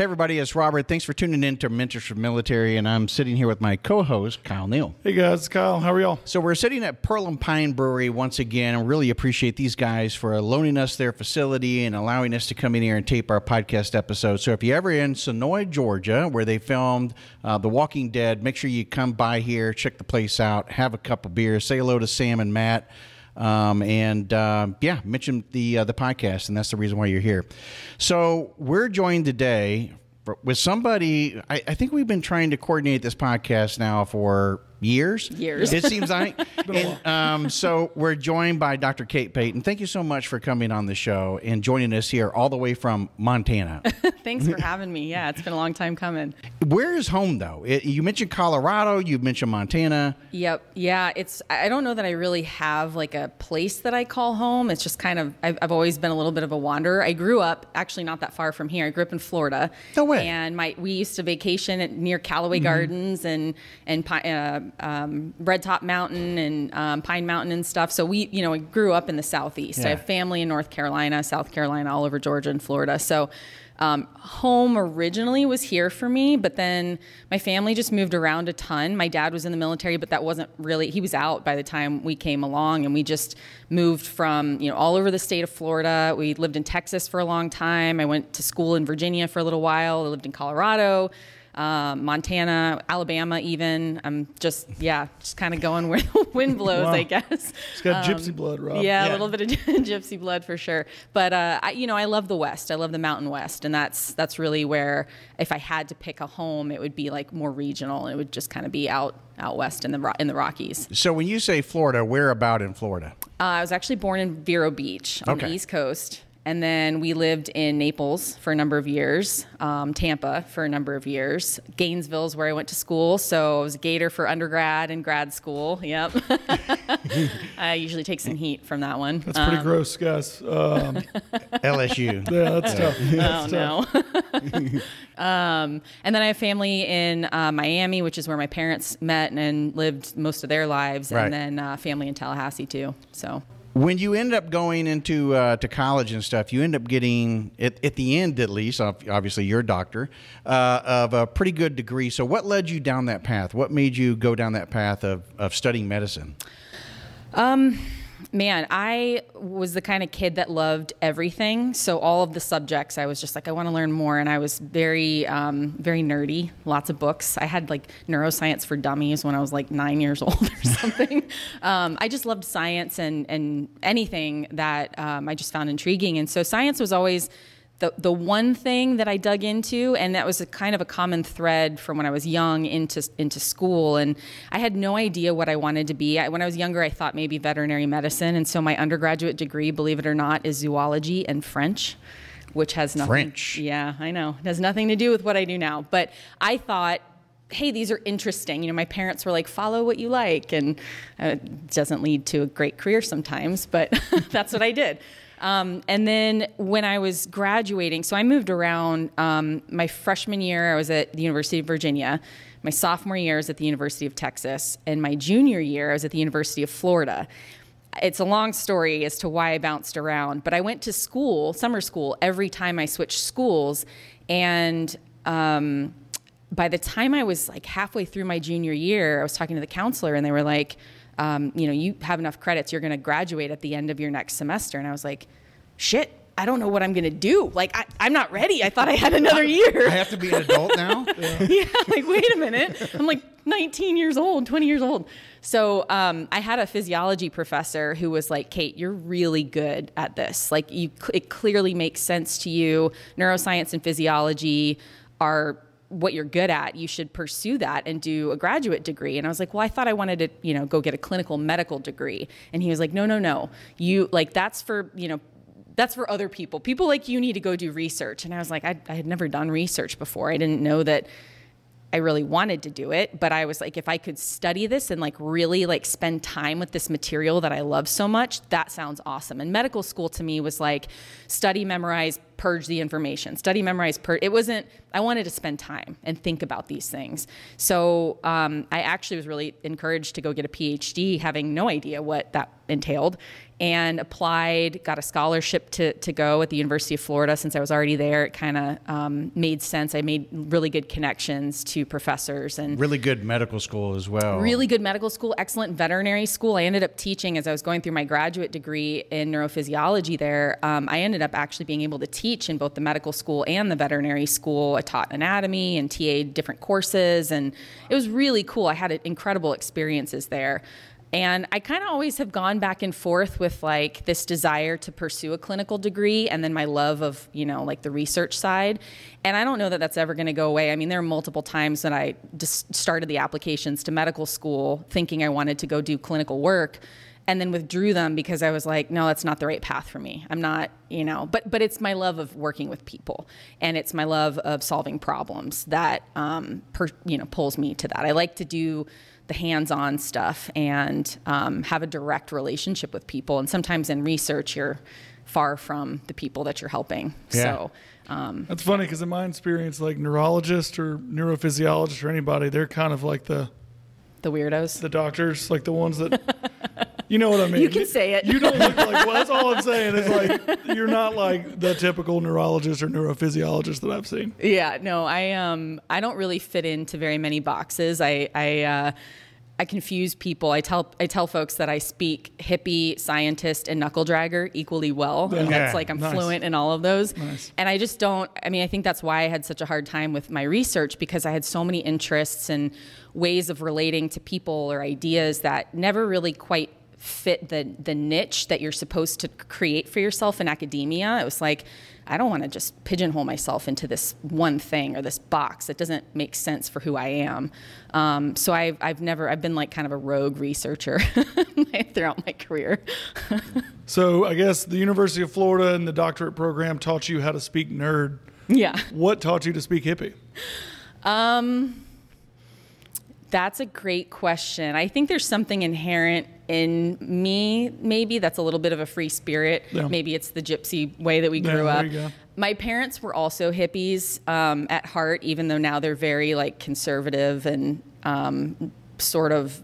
Hey, everybody, it's Robert. Thanks for tuning in to Mentors for Military, and I'm sitting here with my co host, Kyle Neal. Hey, guys, Kyle. How are y'all? So, we're sitting at Pearl and Pine Brewery once again, and really appreciate these guys for loaning us their facility and allowing us to come in here and tape our podcast episode. So, if you're ever in Senoia, Georgia, where they filmed uh, The Walking Dead, make sure you come by here, check the place out, have a cup of beer, say hello to Sam and Matt. Um, and uh, yeah, mention the uh, the podcast, and that's the reason why you're here. So we're joined today with somebody. I, I think we've been trying to coordinate this podcast now for years. Years. It seems like. and, um, so we're joined by Dr. Kate Pate. Thank you so much for coming on the show and joining us here all the way from Montana. Thanks for having me. Yeah, it's been a long time coming. Where is home though? It, you mentioned Colorado. You mentioned Montana. Yep. Yeah. It's. I don't know that I really have like a place that I call home. It's just kind of. I've, I've always been a little bit of a wanderer. I grew up actually not that far from here. I grew up in Florida. No way. And my we used to vacation at, near Callaway mm-hmm. Gardens and and uh, um, Red Top Mountain and um, Pine Mountain and stuff. So we, you know, we grew up in the southeast. Yeah. I have family in North Carolina, South Carolina, all over Georgia and Florida. So um, home originally was here for me, but then my family just moved around a ton. My dad was in the military, but that wasn't really, he was out by the time we came along, and we just moved from, you know, all over the state of Florida. We lived in Texas for a long time. I went to school in Virginia for a little while. I lived in Colorado um, Montana, Alabama, even. I'm just, yeah, just kind of going where the wind blows, wow. I guess. It's got um, gypsy blood, Rob. Yeah, yeah, a little bit of gypsy blood for sure. But uh, I, you know, I love the West. I love the Mountain West, and that's that's really where, if I had to pick a home, it would be like more regional. It would just kind of be out out west in the in the Rockies. So when you say Florida, where about in Florida? Uh, I was actually born in Vero Beach on okay. the East Coast. And then we lived in Naples for a number of years, um, Tampa for a number of years. Gainesville is where I went to school. So I was a Gator for undergrad and grad school. Yep. I usually take some heat from that one. That's pretty um, gross, guys. Um, LSU. Yeah, that's tough. That's oh, tough. no. Um, and then I have family in uh, Miami, which is where my parents met and, and lived most of their lives. Right. And then uh, family in Tallahassee, too. So when you end up going into uh, to college and stuff, you end up getting at, at the end, at least, obviously you're a doctor, uh, of a pretty good degree. So, what led you down that path? What made you go down that path of, of studying medicine? Um, man, I was the kind of kid that loved everything. So all of the subjects, I was just like, I want to learn more, and I was very, um, very nerdy. Lots of books. I had like neuroscience for dummies when I was like nine years old or something. um, I just loved science and and anything that um, I just found intriguing, and so science was always the the one thing that I dug into, and that was a kind of a common thread from when I was young into into school, and I had no idea what I wanted to be. I, when I was younger, I thought maybe veterinary medicine, and so my undergraduate degree, believe it or not, is zoology and French. Which has nothing. French. Yeah, I know. It has nothing to do with what I do now. But I thought hey, these are interesting. You know, my parents were like, follow what you like. And uh, it doesn't lead to a great career sometimes, but that's what I did. Um, and then when I was graduating, so I moved around. Um, my freshman year, I was at the University of Virginia. My sophomore year, I was at the University of Texas. And my junior year, I was at the University of Florida. It's a long story as to why I bounced around, but I went to school, summer school, every time I switched schools. And um, by the time I was like halfway through my junior year, I was talking to the counselor, and they were like, um, you know, you have enough credits, you're going to graduate at the end of your next semester. And I was like, shit, I don't know what I'm going to do. Like, I, am not ready. I thought I had another year. I have to be an adult now? yeah. yeah. like, wait a minute. I'm like 19 years old, 20 years old. So um, I had a physiology professor who was like, Kate, you're really good at this. Like, you, it clearly makes sense to you. Neuroscience and physiology are what you're good at, you should pursue that and do a graduate degree. And I was like, well, I thought I wanted to, you know, go get a clinical medical degree. And he was like, no, no, no. You like that's for, you know, that's for other people. People like you need to go do research. And I was like, I, I had never done research before. I didn't know that I really wanted to do it, but I was like, if I could study this and like really like spend time with this material that I love so much, that sounds awesome. And medical school to me was like study, memorize purge the information. Study, memorize, purge. It wasn't. I wanted to spend time and think about these things. So um, I actually was really encouraged to go get a PhD, having no idea what that entailed and applied, got a scholarship to, to go at the University of Florida since I was already there. It kind of um, made sense. I made really good connections to professors and really good medical school as well. Really good medical school, excellent veterinary school. I ended up teaching as I was going through my graduate degree in neurophysiology there. Um, I ended up actually being able to teach in both the medical school and the veterinary school. I taught anatomy and TA different courses, and it was really cool. I had incredible experiences there. And I kind of always have gone back and forth with like this desire to pursue a clinical degree and then my love of, you know, like the research side. And I don't know that that's ever going to go away. I mean, there are multiple times that I just started the applications to medical school thinking I wanted to go do clinical work and then withdrew them because I was like, no, that's not the right path for me. I'm not, you know, but but it's my love of working with people, and it's my love of solving problems that, um, per, you know, pulls me to that. I like to do the hands-on stuff and um, have a direct relationship with people. And sometimes in research, you're far from the people that you're helping. Yeah. So. Um, That's funny because in my experience, like neurologists or neurophysiologists or anybody, they're kind of like the the weirdos, the doctors, like the ones that you know what I mean. You can say it. You don't look like. Well, that's all I'm saying is like you're not like the typical neurologist or neurophysiologist that I've seen. Yeah, no, I um I don't really fit into very many boxes. I I. Uh, I confuse people. I tell I tell folks that I speak hippie, scientist, and knuckle dragger equally well. Yeah. And That's like I'm nice. fluent in all of those. Nice. And I just don't. I mean, I think that's why I had such a hard time with my research because I had so many interests and ways of relating to people or ideas that never really quite fit the the niche that you're supposed to create for yourself in academia. It was like I don't want to just pigeonhole myself into this one thing or this box. It doesn't make sense for who I am. Um, so I've, I've never, I've been like kind of a rogue researcher throughout my career. so I guess the University of Florida and the doctorate program taught you how to speak nerd. Yeah. What taught you to speak hippie? Um, that's a great question. I think there's something inherent in me, maybe that's a little bit of a free spirit. Yeah. Maybe it's the gypsy way that we grew yeah, up. My parents were also hippies um, at heart, even though now they're very like conservative and um, sort of.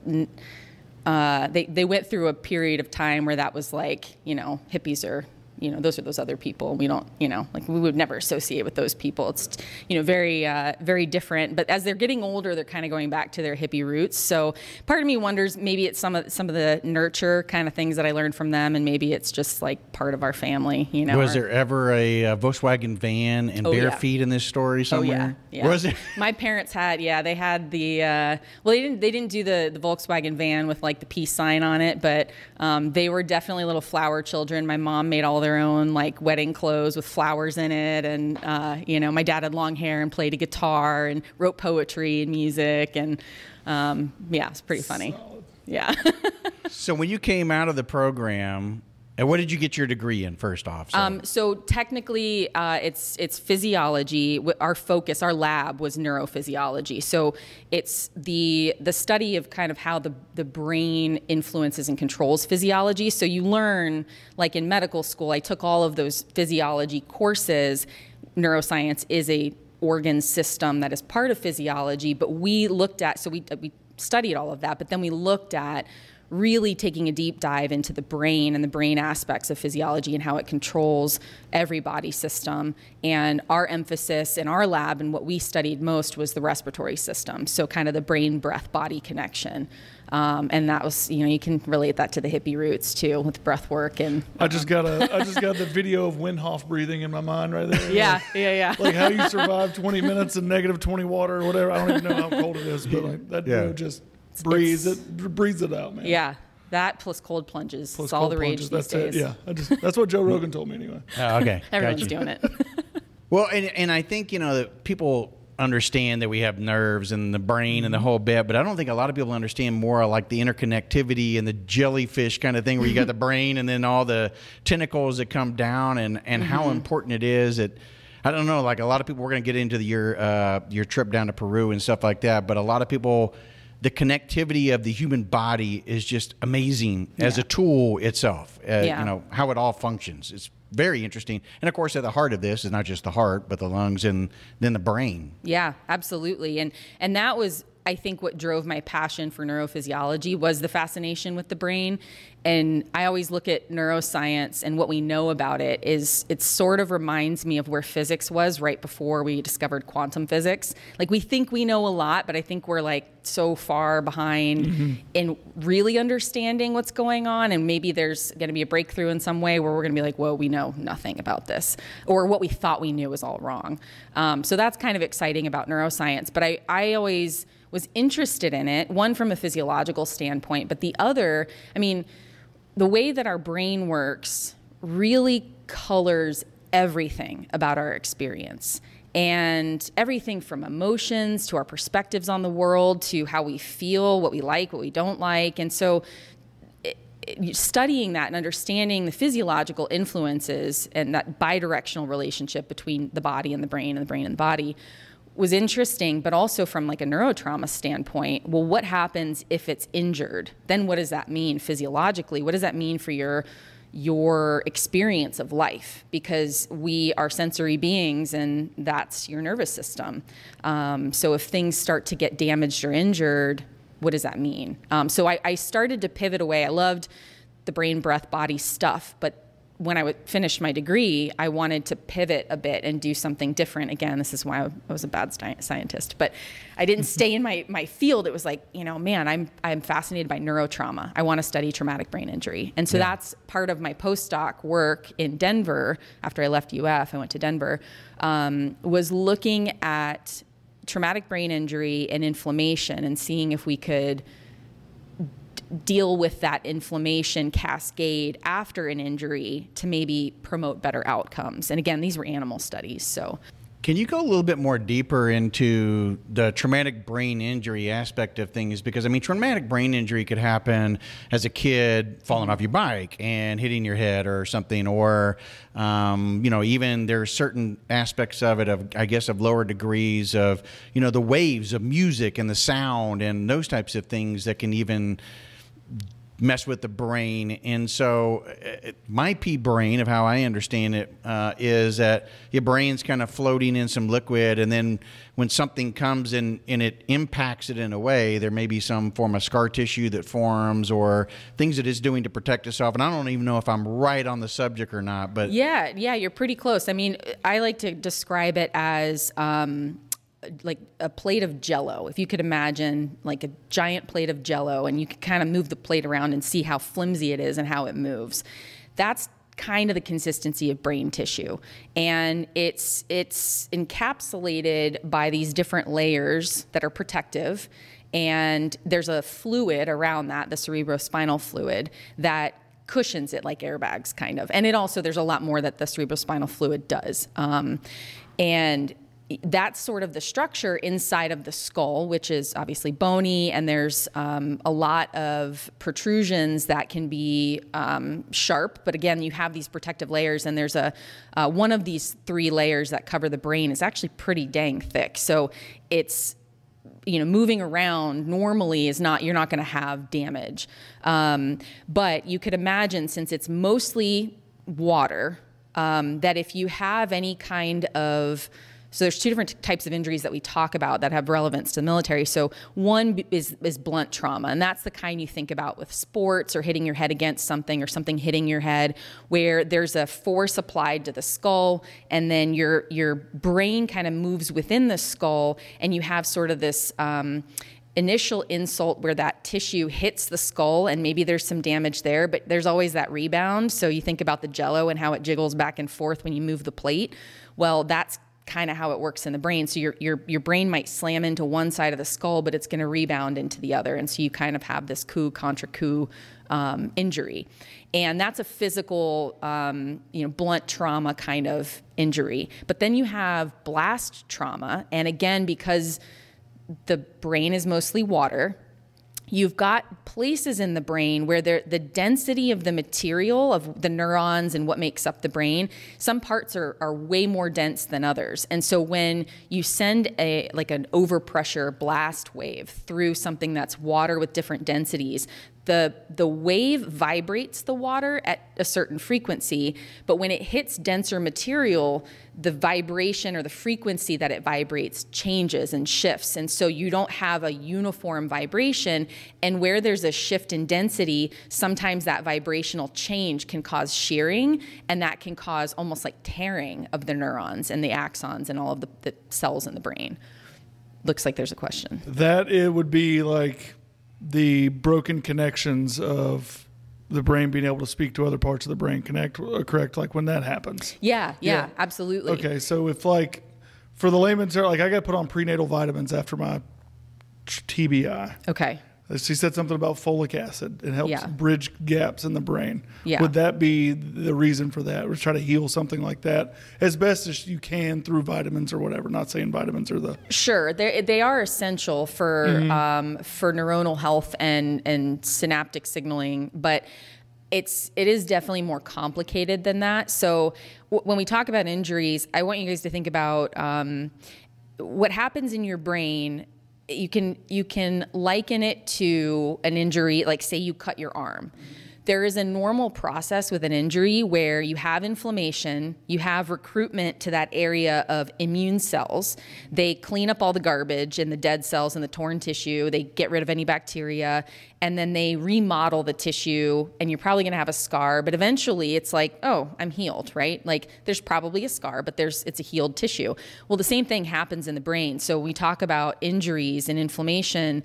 Uh, they they went through a period of time where that was like you know hippies are you know those are those other people. We don't you know like we would never associate with those people. It's you know very uh, very different. But as they're getting older they're kind of going back to their hippie roots. So part of me wonders maybe it's some of some of the nurture kind of things that I learned from them and maybe it's just like part of our family you know was there ever a, a Volkswagen van and oh, bare yeah. feet in this story somewhere oh, yeah, yeah. was it? My parents had yeah they had the uh, well they didn't they didn't do the the Volkswagen van with like the peace sign on it but um, they were definitely little flower children. My mom made all their own like wedding clothes with flowers in it, and uh, you know, my dad had long hair and played a guitar and wrote poetry and music, and um, yeah, it's pretty funny. Solid. Yeah. so when you came out of the program, and what did you get your degree in first off? So, um, so technically, uh, it's it's physiology. Our focus, our lab was neurophysiology. So it's the the study of kind of how the the brain influences and controls physiology. So you learn, like in medical school, I took all of those physiology courses. Neuroscience is a organ system that is part of physiology, but we looked at so we we studied all of that, but then we looked at really taking a deep dive into the brain and the brain aspects of physiology and how it controls every body system. And our emphasis in our lab and what we studied most was the respiratory system. So, kind of the brain breath body connection. Um, and that was, you know, you can relate that to the hippie roots too with breath work. And I just got a, I just got the video of Wim Hof breathing in my mind right there. Yeah, like, yeah, yeah. Like how you survive 20 minutes in negative 20 water or whatever. I don't even know how cold it is, but like that yeah. just breathe it, breathe it out, man. Yeah, that plus cold plunges. Plus it's all the rage plunges, these days. It. Yeah, I just, that's what Joe Rogan told me anyway. Oh, okay, everyone's doing it. well, and and I think you know that people understand that we have nerves and the brain and the whole bit, but I don't think a lot of people understand more like the interconnectivity and the jellyfish kind of thing where you got the brain and then all the tentacles that come down and, and mm-hmm. how important it is. It, I don't know, like a lot of people, we're going to get into the, your, uh, your trip down to Peru and stuff like that, but a lot of people the connectivity of the human body is just amazing as a tool itself. Uh, Yeah. You know how it all functions. It's very interesting, and of course, at the heart of this is not just the heart, but the lungs and then the brain. Yeah, absolutely. And and that was I think what drove my passion for neurophysiology was the fascination with the brain. And I always look at neuroscience and what we know about it is it sort of reminds me of where physics was right before we discovered quantum physics. Like we think we know a lot, but I think we're like so far behind in really understanding what's going on and maybe there's going to be a breakthrough in some way where we're going to be like, "Whoa, we know nothing about this," or what we thought we knew is all wrong. Um, so that's kind of exciting about neuroscience. But I, I always was interested in it, one from a physiological standpoint, but the other, I mean, the way that our brain works really colors everything about our experience. And everything from emotions to our perspectives on the world to how we feel, what we like, what we don't like. And so studying that and understanding the physiological influences and that bidirectional relationship between the body and the brain and the brain and the body was interesting but also from like a neurotrauma standpoint well what happens if it's injured then what does that mean physiologically what does that mean for your your experience of life because we are sensory beings and that's your nervous system um, so if things start to get damaged or injured what does that mean? Um, so I, I, started to pivot away. I loved the brain, breath, body stuff, but when I w- finished my degree, I wanted to pivot a bit and do something different. Again, this is why I was a bad sti- scientist, but I didn't stay in my, my field. It was like, you know, man, I'm, I'm fascinated by neurotrauma. I want to study traumatic brain injury. And so yeah. that's part of my postdoc work in Denver. After I left UF, I went to Denver, um, was looking at traumatic brain injury and inflammation and seeing if we could deal with that inflammation cascade after an injury to maybe promote better outcomes. And again, these were animal studies, so can you go a little bit more deeper into the traumatic brain injury aspect of things? Because I mean, traumatic brain injury could happen as a kid falling off your bike and hitting your head or something, or um, you know, even there's certain aspects of it of I guess of lower degrees of you know the waves of music and the sound and those types of things that can even mess with the brain. And so, uh, my pea brain, of how I understand it, uh, is that your brain's kind of floating in some liquid, and then when something comes in and it impacts it in a way, there may be some form of scar tissue that forms or things that it's doing to protect itself. And I don't even know if I'm right on the subject or not, but yeah, yeah, you're pretty close. I mean, I like to describe it as. Um, like a plate of jello. If you could imagine like a giant plate of jello and you could kind of move the plate around and see how flimsy it is and how it moves. That's kind of the consistency of brain tissue. And it's it's encapsulated by these different layers that are protective. And there's a fluid around that the cerebrospinal fluid that cushions it like airbags kind of. And it also there's a lot more that the cerebrospinal fluid does. Um, and that's sort of the structure inside of the skull, which is obviously bony, and there's um, a lot of protrusions that can be um, sharp. But again, you have these protective layers, and there's a uh, one of these three layers that cover the brain is actually pretty dang thick. So it's you know moving around normally is not you're not going to have damage, um, but you could imagine since it's mostly water um, that if you have any kind of so there's two different types of injuries that we talk about that have relevance to the military. So one is is blunt trauma, and that's the kind you think about with sports or hitting your head against something or something hitting your head, where there's a force applied to the skull, and then your your brain kind of moves within the skull, and you have sort of this. Um, initial insult where that tissue hits the skull and maybe there's some damage there, but there's always that rebound. So you think about the jello and how it jiggles back and forth when you move the plate. Well, that's kind of how it works in the brain. So your, your, your brain might slam into one side of the skull, but it's going to rebound into the other. And so you kind of have this coup contrecoup um, injury. And that's a physical, um, you know, blunt trauma kind of injury. But then you have blast trauma. And again, because the brain is mostly water, you've got places in the brain where the density of the material of the neurons and what makes up the brain some parts are, are way more dense than others. And so when you send a like an overpressure blast wave through something that's water with different densities the the wave vibrates the water at a certain frequency but when it hits denser material the vibration or the frequency that it vibrates changes and shifts. And so you don't have a uniform vibration and where there's a shift in density sometimes that vibrational change can cause shearing and that can cause almost like tearing of the neurons and the axons and all of the, the cells in the brain. Looks like there's a question. That it would be like the broken connections of the brain being able to speak to other parts of the brain connect uh, correct? Like when that happens. Yeah, yeah yeah. absolutely. Okay so if like for the layman's like i got put on prenatal vitamins after my tbi okay she said something about folic acid. It helps yeah. bridge gaps in the brain. Yeah. Would that be the reason for that? Or try to heal something like that as best as you can through vitamins or whatever. Not saying vitamins are the sure they they are essential for mm-hmm. um, for neuronal health and and synaptic signaling, but it's it is definitely more complicated than that. So w- when we talk about injuries, I want you guys to think about um, what happens in your brain you can you can liken it to an injury like say you cut your arm there is a normal process with an injury where you have inflammation, you have recruitment to that area of immune cells. They clean up all the garbage and the dead cells and the torn tissue, they get rid of any bacteria, and then they remodel the tissue. And you're probably gonna have a scar, but eventually it's like, oh, I'm healed, right? Like there's probably a scar, but there's it's a healed tissue. Well, the same thing happens in the brain. So we talk about injuries and inflammation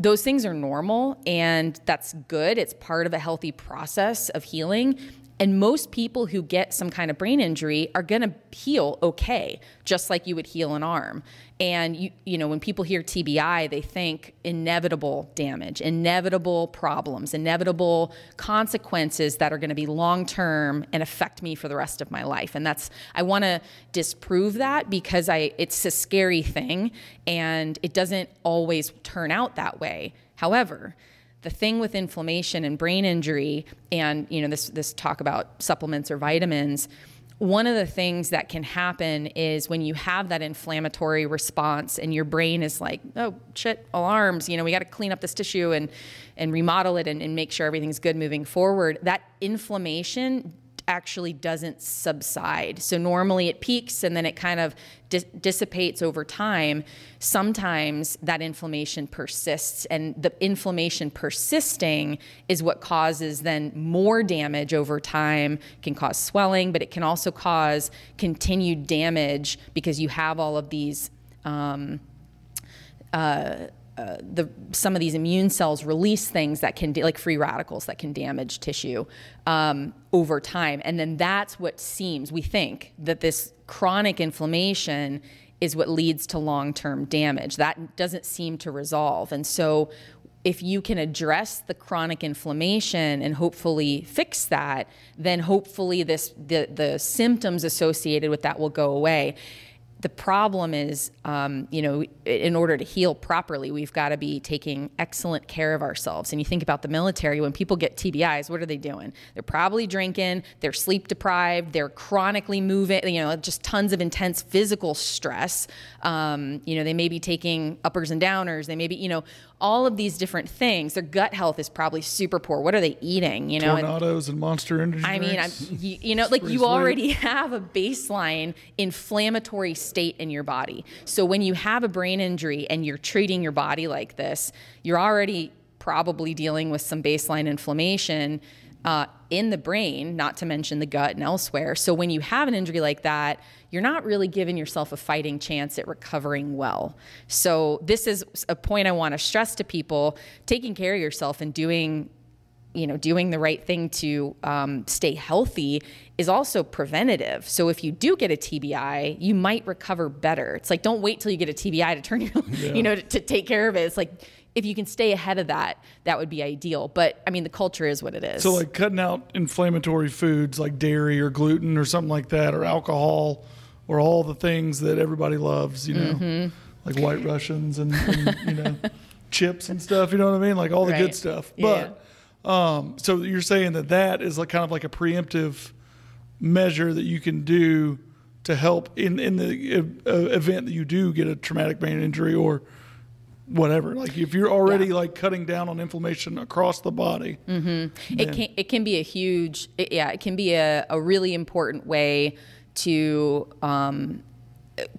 those things are normal and that's good. It's part of a healthy process of healing. And most people who get some kind of brain injury are going to heal okay, just like you would heal an arm. And you, you know, when people hear TBI, they think inevitable damage, inevitable problems, inevitable consequences that are going to be long term and affect me for the rest of my life. And that's I want to disprove that because I it's a scary thing and it doesn't always turn out that way. However, the thing with inflammation and brain injury and you know this this talk about supplements or vitamins one of the things that can happen is when you have that inflammatory response and your brain is like oh shit alarms you know we got to clean up this tissue and and remodel it and, and make sure everything's good moving forward that inflammation actually doesn't subside. So normally it peaks and then it kind of dis- dissipates over time. Sometimes that inflammation persists, and the inflammation persisting is what causes then more damage over time. Can cause swelling, but it can also cause continued damage because you have all of these. Um, uh, uh, the some of these immune cells release things that can like free radicals that can damage tissue um, over time, and then that's what seems we think that this chronic inflammation is what leads to long-term damage. That doesn't seem to resolve, and so if you can address the chronic inflammation and hopefully fix that, then hopefully this the the symptoms associated with that will go away the problem is, um, you know, in order to heal properly, we've got to be taking excellent care of ourselves. And you think about the military, when people get TBIs, what are they doing? They're probably drinking, they're sleep deprived, they're chronically moving, you know, just tons of intense physical stress. Um, you know, they may be taking uppers and downers, they may be, you know, all of these different things. Their gut health is probably super poor. What are they eating? You know, tornadoes and, and monster energy. I mean, you, you, know, like you already have a baseline inflammatory state in your body. So when you have a brain injury and you're treating your body like this, you're already probably dealing with some baseline inflammation. Uh, in the brain, not to mention the gut and elsewhere. So when you have an injury like that, you're not really giving yourself a fighting chance at recovering well. So this is a point I want to stress to people: taking care of yourself and doing you know doing the right thing to um, stay healthy is also preventative so if you do get a tbi you might recover better it's like don't wait till you get a tbi to turn your yeah. you know to, to, take care of it it's like if you can stay ahead of that that would be ideal but i mean the culture is what it is so like cutting out inflammatory foods like dairy or gluten or something like that or alcohol or all the things that everybody loves, you know, mm-hmm. like White Russians and, and you know. chips and stuff. You know what I mean? Like all the Right. good stuff. Yeah. But um, so you're saying that that is like kind of like a preemptive measure that you can do to help in in the uh, event that you do get a traumatic brain injury or whatever. Like if you're already Yeah. like cutting down on inflammation across the body. it can it can be a huge it, yeah it can be a, a really important way to um,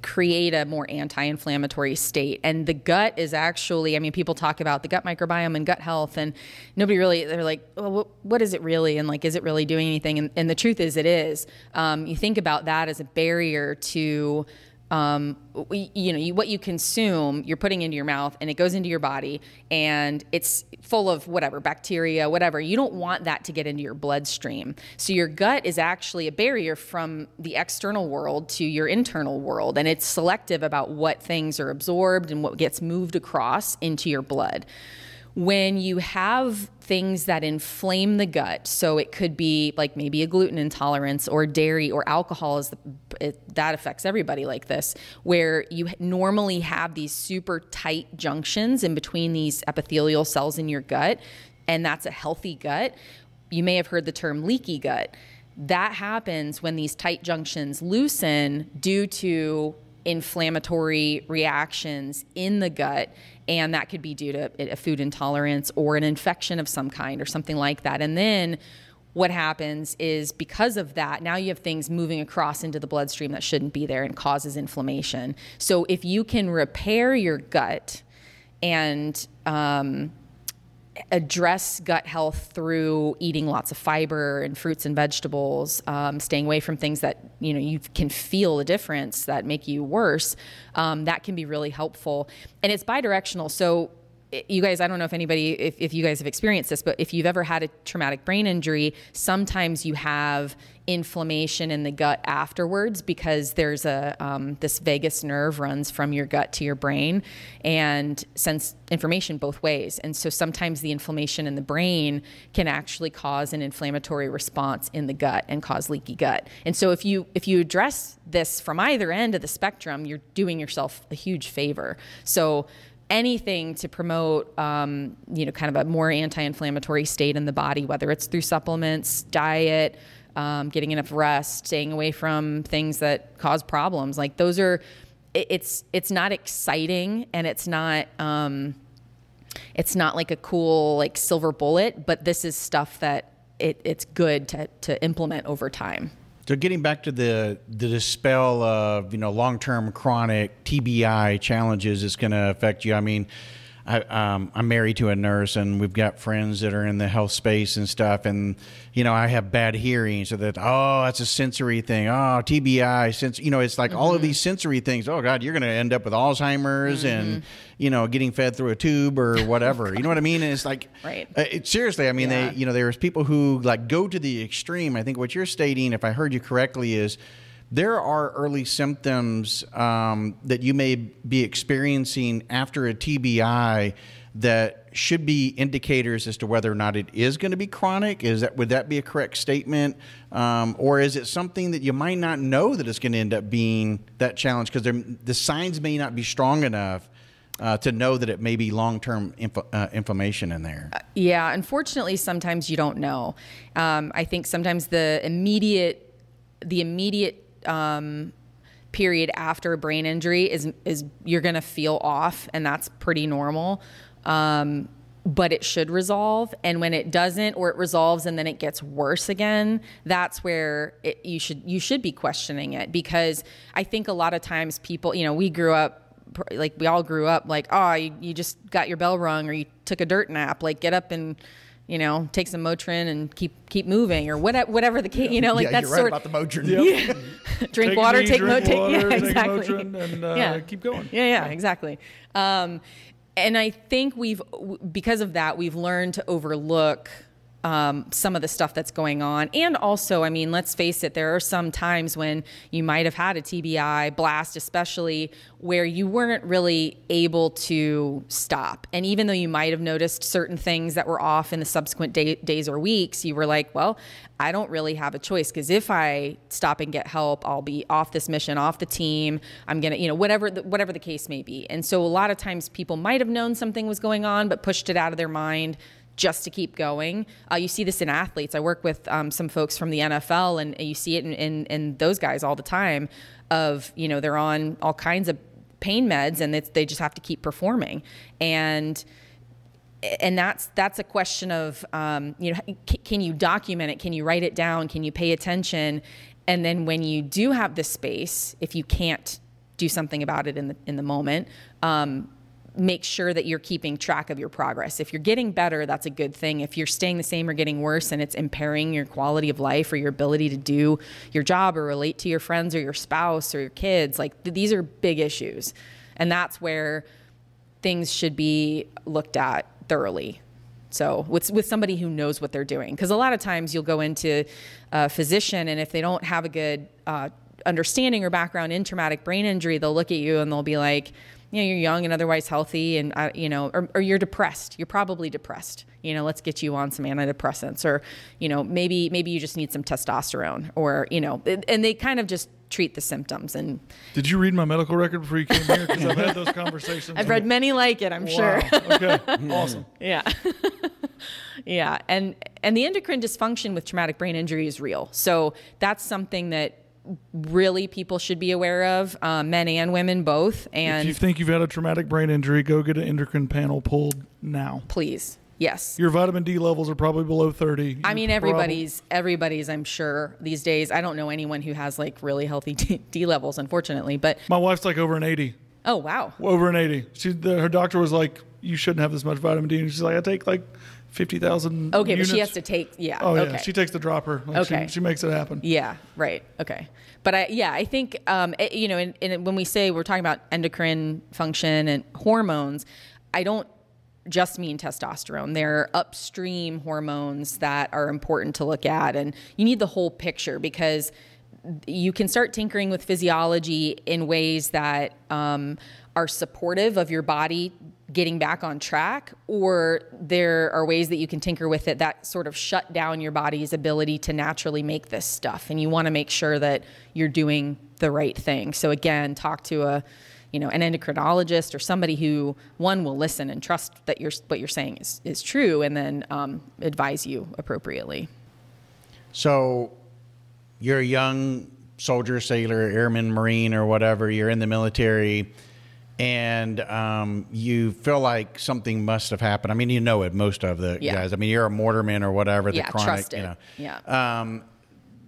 create a more anti-inflammatory state and the gut is actually i mean people talk about the gut microbiome and gut health and nobody really they're like well, what, what is it really and like is it really doing anything and, and the truth is it is um, you think about that as a barrier to um, you know, you, what you consume, you're putting into your mouth, and it goes into your body, and it's full of whatever bacteria, whatever. You don't want that to get into your bloodstream. So your gut is actually a barrier from the external world to your internal world, and it's selective about what things are absorbed and what gets moved across into your blood when you have things that inflame the gut, so it could be like maybe a gluten intolerance or dairy or alcohol is the, it, that affects everybody like this, where you normally have these super tight junctions in between these epithelial cells in your gut, and that's a healthy gut. You may have heard the term leaky gut. That happens when these tight junctions loosen due to inflammatory reactions in the gut and that could be due to a food intolerance or an infection of some kind or something like that. And then what happens is because of that now you have things moving across into the bloodstream that shouldn't be there and causes inflammation. So if you can repair your gut and um, address gut health through eating lots of fiber and fruits and vegetables, um, staying away from things that you know you can feel a difference that make you worse. Um, that can be really helpful, and it's bidirectional. So. You guys, I don't know if anybody, if, if you guys have experienced this, but if you've ever had a traumatic brain injury, sometimes you have inflammation in the gut afterwards because there's a um, this vagus nerve runs from your gut to your brain and sends information both ways. And so sometimes the inflammation in the brain can actually cause an inflammatory response in the gut and cause leaky gut. And so if you if you address this from either end of the spectrum, you're doing yourself a huge favor. So anything to promote, um, you know, kind of a more anti-inflammatory state in the body, whether it's through supplements, diet, um, getting enough rest, staying away from things that cause problems. Like those are, it- it's it's not exciting and it's not. Um, it's not like a cool like silver bullet, but this is stuff that it, it's good to, to implement over time. So getting back to the the dispel of you know long term chronic TBI challenges is going to affect you. I mean, I, um, I'm married to a nurse, and we've got friends that are in the health space and stuff. And you know, I have bad hearing, so that oh, that's a sensory thing. Oh, TBI, sense. You know, it's like all of these sensory things. Oh God, you're going to end up with Alzheimer's and you know getting fed through a tube or whatever. you know what I mean? And it's like Right. uh, it, seriously, I mean, Yeah. they, you know, there's people who like go to the extreme. I think what you're stating, if I heard you correctly, is there are early symptoms um, that you may be experiencing after a TBI that should be indicators as to whether or not it is going to be chronic. Is that would that be a correct statement, um, or is it something that you might not know that it's going to end up being that challenge because the signs may not be strong enough uh, to know that it may be long-term inf- uh, inflammation in there. Yeah, unfortunately, sometimes you don't know. Um, I think sometimes the immediate, the immediate um, period after a brain injury is is you're to feel off, and that's pretty normal. Um, but it should resolve, and when it doesn't, or it resolves and then it gets worse again, that's where it, you should you should be questioning it because I think a lot of times people, you know, we grew up like we all grew up like oh you, you just got your bell rung or you took a dirt nap like get up and you know take some motrin and keep keep moving or whatever whatever the case you know like yeah, that's you're right sort about the Motrin. Yep. drink Take water me, take drink mo- take water, yeah take exactly Motrin, and uh, yeah keep going. yeah yeah exactly um, and I think we've because of that we've learned to overlook um, some of the stuff that's going on. And also, I mean, let's face it, there are some times when you might have had a TBI blast, especially where you weren't really able to stop. And even though you might have noticed certain things that were off in the subsequent day, days or weeks, you were like, well, I don't really have a choice because if I stop and get help, I'll be off this mission, off the team. I'm gonna, you know, whatever the, whatever the case may be. And so a lot of times people might have known something was going on, but pushed it out of their mind just to keep going. Uh, you see this in athletes. I work with um, some folks from the NFL, and, you see it in, in, in, those guys all the time. Of you know they're on all kinds of pain meds, and they just have to keep performing. And and that's that's a question of um, you know can you document it? Can you write it down? Can you pay attention? And then when you do have the space, if you can't do something about it in the in the moment. Um, make sure that you're keeping track of your progress. If you're getting better, that's a good thing. If you're staying the same or getting worse and it's impairing your quality of life or your ability to do your job or relate to your friends or your spouse or your kids, like th- these are big issues. And that's where things should be looked at thoroughly. So with with somebody who knows what they're doing, because a lot of times you'll go into a physician, and if they don't have a good uh, understanding or background in traumatic brain injury, they'll look at you and they'll be like, you know, you're young and otherwise healthy, and uh, you know, or, or, you're depressed. You're probably depressed. You know, let's get you on some antidepressants, or you know, maybe maybe you just need some testosterone, or you know, and they kind of just treat the symptoms. And did you read my medical record before you came here? Because I've had those conversations. I've read many like it. I'm wow. sure. okay, awesome. Yeah. yeah, and and the endocrine dysfunction with traumatic brain injury is real. So that's something that really people should be aware of, uh, men and women both. And if you think you've had a traumatic brain injury, go get an endocrine panel pulled now. Please. Yes. Your vitamin D levels are probably below 30. I mean, everybody's, everybody's, I'm sure these days. I don't know anyone who has like really healthy D, D levels, unfortunately, but my wife's like over an 80. Oh, wow. Over an 80. She, the, her doctor was like, you shouldn't have this much vitamin D. And she's like, I take like fifty thousand. Okay, units. but she has to take yeah. Oh okay. yeah, she takes the dropper. Like okay, she, she, makes it happen. Yeah, right. Okay, but I yeah I think um, it, you know in, in, when we say we're talking about endocrine function and hormones, I don't just mean testosterone. There are upstream hormones that are important to look at, and you need the whole picture because you can start tinkering with physiology in ways that um, are supportive of your body getting back on track, or there are ways that you can tinker with it that sort of shut down your body's ability to naturally make this stuff. And you want to make sure that you're doing the right thing. So again, talk to a you know an endocrinologist or somebody who one will listen and trust that you're what you're saying is is true, and then um, advise you appropriately. So you're a young soldier, sailor, airman, marine, or whatever. You're in the military and um, you feel like something must have happened. I mean, you know it. Most of the yeah. guys. I mean, you're a mortarman or whatever. The yeah, chronic, trust it. you know. Yeah. Um,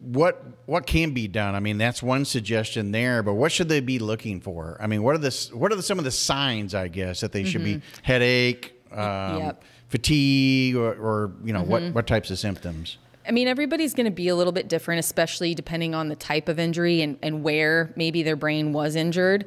what what can be done? I mean, that's one suggestion there. But what should they be looking for? I mean, what are the what are the, some of the signs? I guess that they should mm-hmm. be headache, um, yep. fatigue, or, or, you know mm-hmm. what what types of symptoms. I mean, everybody's going to be a little bit different, especially depending on the type of injury and, and where maybe their brain was injured.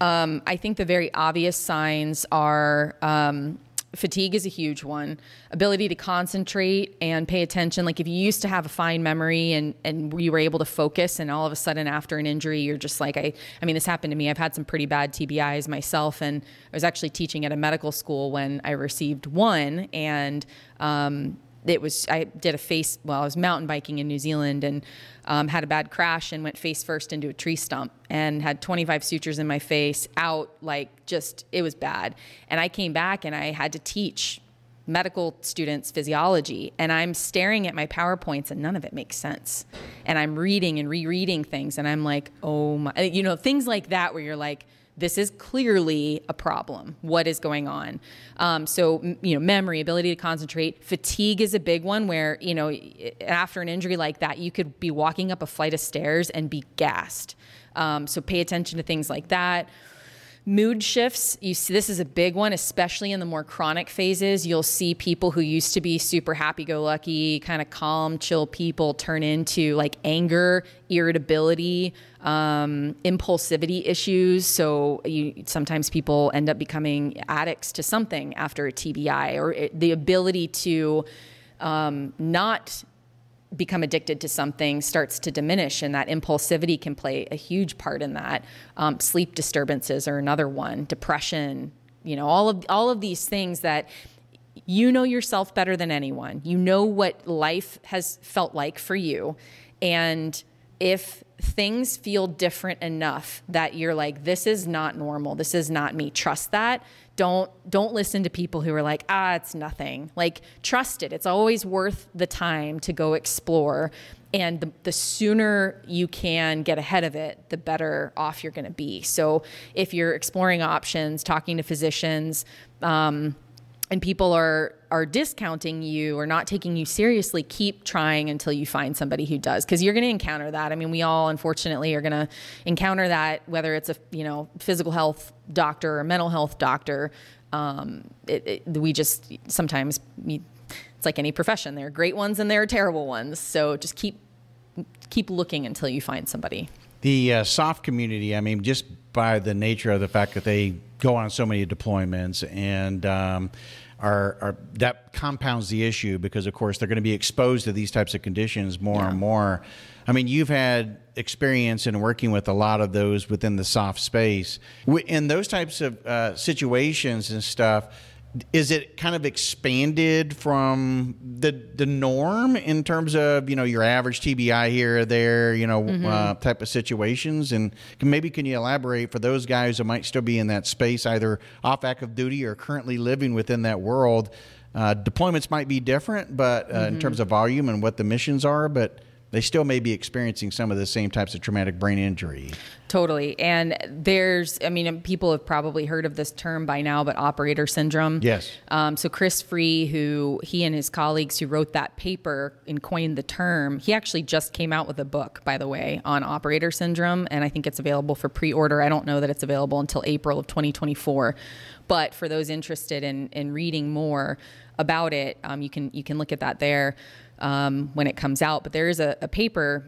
Um, I think the very obvious signs are um, fatigue is a huge one. Ability to concentrate and pay attention. Like if you used to have a fine memory and and you were able to focus and all of a sudden after an injury you're just like i i mean this happened to me. I've had some pretty bad tbis myself and i was actually teaching at a medical school when i received one. And um, it was I did a face well I was mountain biking in New Zealand and um, had a bad crash and went face first into a tree stump and had 25 sutures in my face out like just it was bad. And I came back and I had to teach medical students physiology and I'm staring at my PowerPoints and none of it makes sense. And I'm reading and rereading things and I'm like oh my you know things like that where you're like this is clearly a problem. What is going on? Um, so, you know, memory, ability to concentrate, fatigue is a big one where, you know, after an injury like that, you could be walking up a flight of stairs and be gassed. Um, so, pay attention to things like that. Mood shifts, you see, this is a big one, especially in the more chronic phases. You'll see people who used to be super happy go lucky, kind of calm, chill people turn into like anger, irritability, um, impulsivity issues. So you, sometimes people end up becoming addicts to something after a TBI or it, the ability to um, not become addicted to something starts to diminish, and that impulsivity can play a huge part in that. Um, sleep disturbances are another one, depression, you know, all of all of these things that you know yourself better than anyone. You know what life has felt like for you, and if things feel different enough that you're like this is not normal. This is not me. Trust that. Don't don't listen to people who are like ah it's nothing. Like trust it. It's always worth the time to go explore and the, the sooner you can get ahead of it the better off you're going to be. So if you're exploring options talking to physicians um, and people are are discounting you or not taking you seriously, keep trying until you find somebody who does because you're going to encounter that. I mean, we all unfortunately are going to encounter that whether it's a you know physical health doctor or mental health doctor. Um, it, it, we just sometimes it's like any profession. There are great ones and there are terrible ones. So just keep keep looking until you find somebody. The uh, SOF community, I mean, just by the nature of the fact that they go on so many deployments and um, are, are, that compounds the issue because of course they're going to be exposed to these types of conditions more yeah. and more. I mean, you've had experience in working with a lot of those within the SOF space. In those types of uh, situations and stuff, is it kind of expanded from the the norm in terms of you know your average TBI here or there you know mm-hmm. uh, type of situations and maybe can you elaborate for those guys who might still be in that space either off active duty or currently living within that world uh, deployments might be different but uh, mm-hmm. in terms of volume and what the missions are but they still may be experiencing some of the same types of traumatic brain injury. Totally. And there's, I mean, people have probably heard of this term by now, but operator syndrome. Yes. Um, so Chris Frueh, who he and his colleagues who wrote that paper and coined the term, he actually just came out with a book, by the way, on operator syndrome. And I think it's available for pre order. I don't know that it's available until April of 2024. But for those interested in, in reading more about it, um, you can you can look at that there um, when it comes out. But there is a, a paper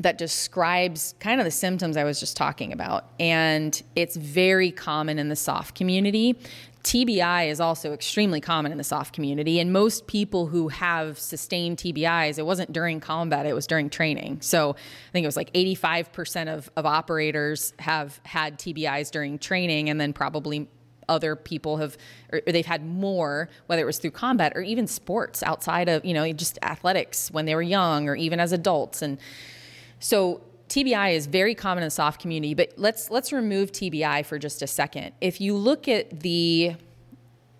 that describes kind of the symptoms I was just talking about. And it's very common in the SOF community. TBI is also extremely common in the SOF community. And most people who have sustained TBIs, it wasn't during combat, it was during training. So I think it was like 85% of, of operators have had TBIs during training, and then probably other people have or they've had more whether it was through combat or even sports outside of you know just athletics when they were young or even as adults. And so TBI is very common in the SOF community but let's let's remove TBI for just a second. If you look at the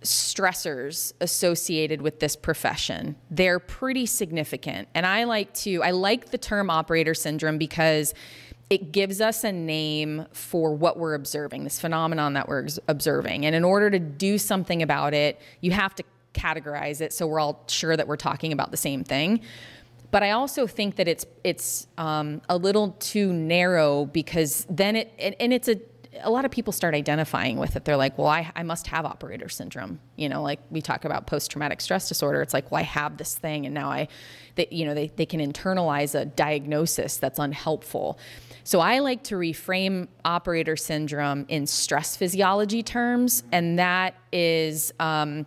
stressors associated with this profession they're pretty significant. And i like to i like the term operator syndrome because it gives us a name for what we're observing, this phenomenon that we're observing. And in order to do something about it, you have to categorize it so we're all sure that we're talking about the same thing. But I also think that it's it's um, a little too narrow because then it and it's a a lot of people start identifying with it. They're like, well, I, I must have operator syndrome. You know, like we talk about post traumatic stress disorder. It's like, well, I have this thing, and now I, they, you know, they, they can internalize a diagnosis that's unhelpful. So I like to reframe operator syndrome in stress physiology terms, and that is. Um,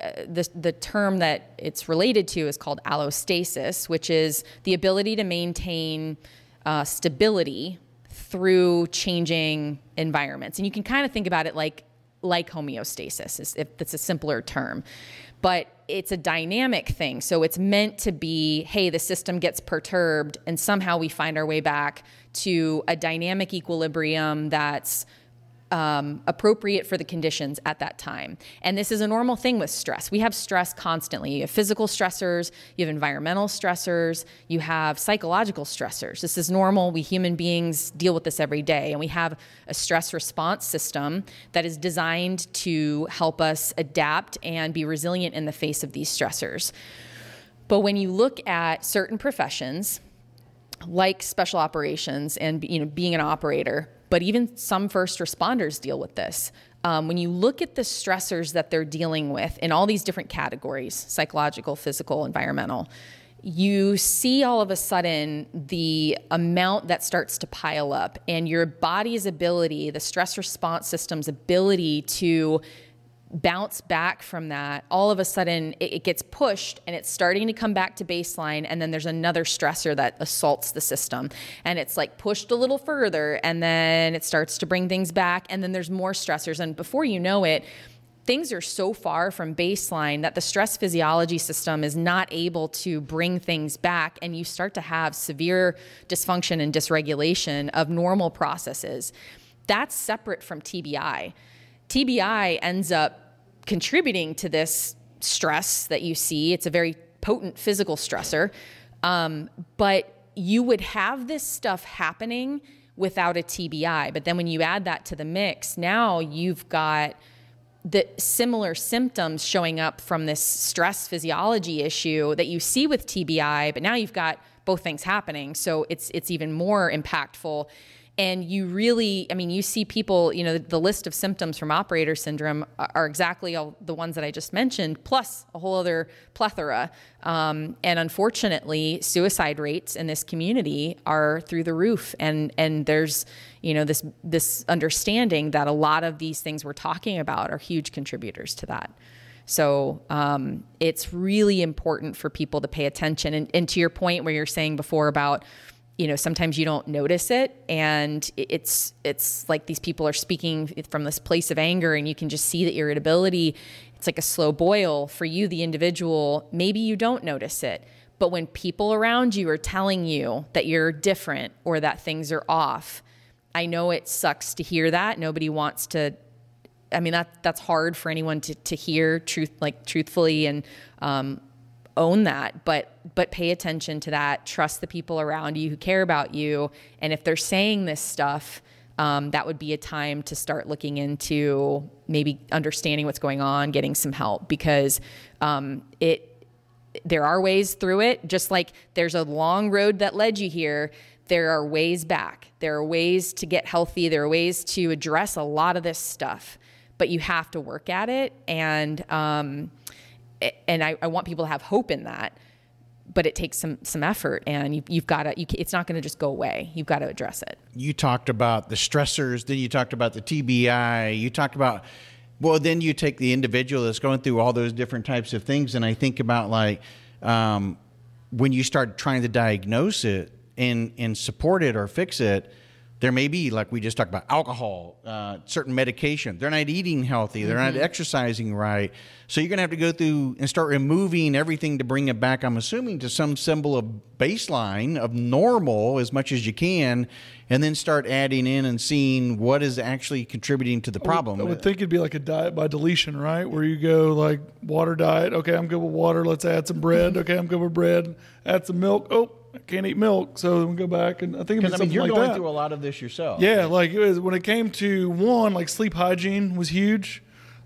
uh, the, the term that it's related to is called allostasis, which is the ability to maintain uh, stability through changing environments. And you can kind of think about it like like homeostasis, if that's a simpler term. But it's a dynamic thing. So it's meant to be hey, the system gets perturbed, and somehow we find our way back to a dynamic equilibrium that's um, appropriate for the conditions at that time. And this is a normal thing with stress. We have stress constantly. You have physical stressors, you have environmental stressors, you have psychological stressors. This is normal. We human beings deal with this every day. And we have a stress response system that is designed to help us adapt and be resilient in the face of these stressors. But when you look at certain professions, like special operations and you know being an operator but even some first responders deal with this. Um, when you look at the stressors that they're dealing with in all these different categories psychological, physical, environmental you see all of a sudden the amount that starts to pile up and your body's ability, the stress response system's ability to bounce back from that, all of a sudden it, it, gets pushed and it's starting to come back to baseline. And then there's another stressor that assaults the system. And it's like pushed a little further and then it starts to bring things back. And then there's more stressors. And before you know it, things are so far from baseline that the stress physiology system is not able to bring things back. And you start to have severe dysfunction and dysregulation of normal processes. That's separate from TBI. TBI ends up contributing to this stress that you see. It's a very potent physical stressor. Um, but you would have this stuff happening without a TBI. But then when you add that to the mix, now you've got the similar symptoms showing up from this stress physiology issue that you see with TBI, but now you've got both things happening. So it's it's even more impactful and you really i mean you see people you know the, list of symptoms from operator syndrome are exactly all the ones that i just mentioned plus a whole other plethora. Um, and unfortunately suicide rates in this community are through the roof. And and there's you know this this understanding that a lot of these things we're talking about are huge contributors to that. So um, it's really important for people to pay attention. And, and to your point where you're saying before about you know sometimes you don't notice it. And it's it's like these people are speaking from this place of anger and you can just see the irritability. It's like a slow boil for you the individual. Maybe you don't notice it but when people around you are telling you that you're different or that things are off i know it sucks to hear that. Nobody wants to i mean that that's hard for anyone to, to hear truth like truthfully and um, own that but but pay attention to that trust the people around you who care about you and if they're saying this stuff um, that would be a time to start looking into maybe understanding what's going on getting some help because um, it there are ways through it. Just like there's a long road that led you here there are ways back. There are ways to get healthy. There are ways to address a lot of this stuff but you have to work at it. And um, and I, I, want people to have hope in that but it takes some some effort and you, have got to you, it's not going to just go away. You've got to address it. You talked about the stressors then you talked about the tbi you talked about well then you take the individual that's going through all those different types of things and i think about like um, when you start trying to diagnose it and and support it or fix it there may be, like we just talked about, alcohol, uh, certain medication. They're not eating healthy. They're mm-hmm. not exercising right. So you're going to have to go through and start removing everything to bring it back, I'm assuming, to some symbol of baseline of normal as much as you can, and then start adding in and seeing what is actually contributing to the problem. I would, I would think it'd be like a diet by deletion, right? Where you go like water diet. Okay, I'm good with water. Let's add some bread. Okay, I'm good with bread. Add some milk. Oh, I can't eat milk, so we go back and I think it was I mean, you're like going that. through a lot of this yourself. Yeah, like it was, when it came to one, like sleep hygiene was huge.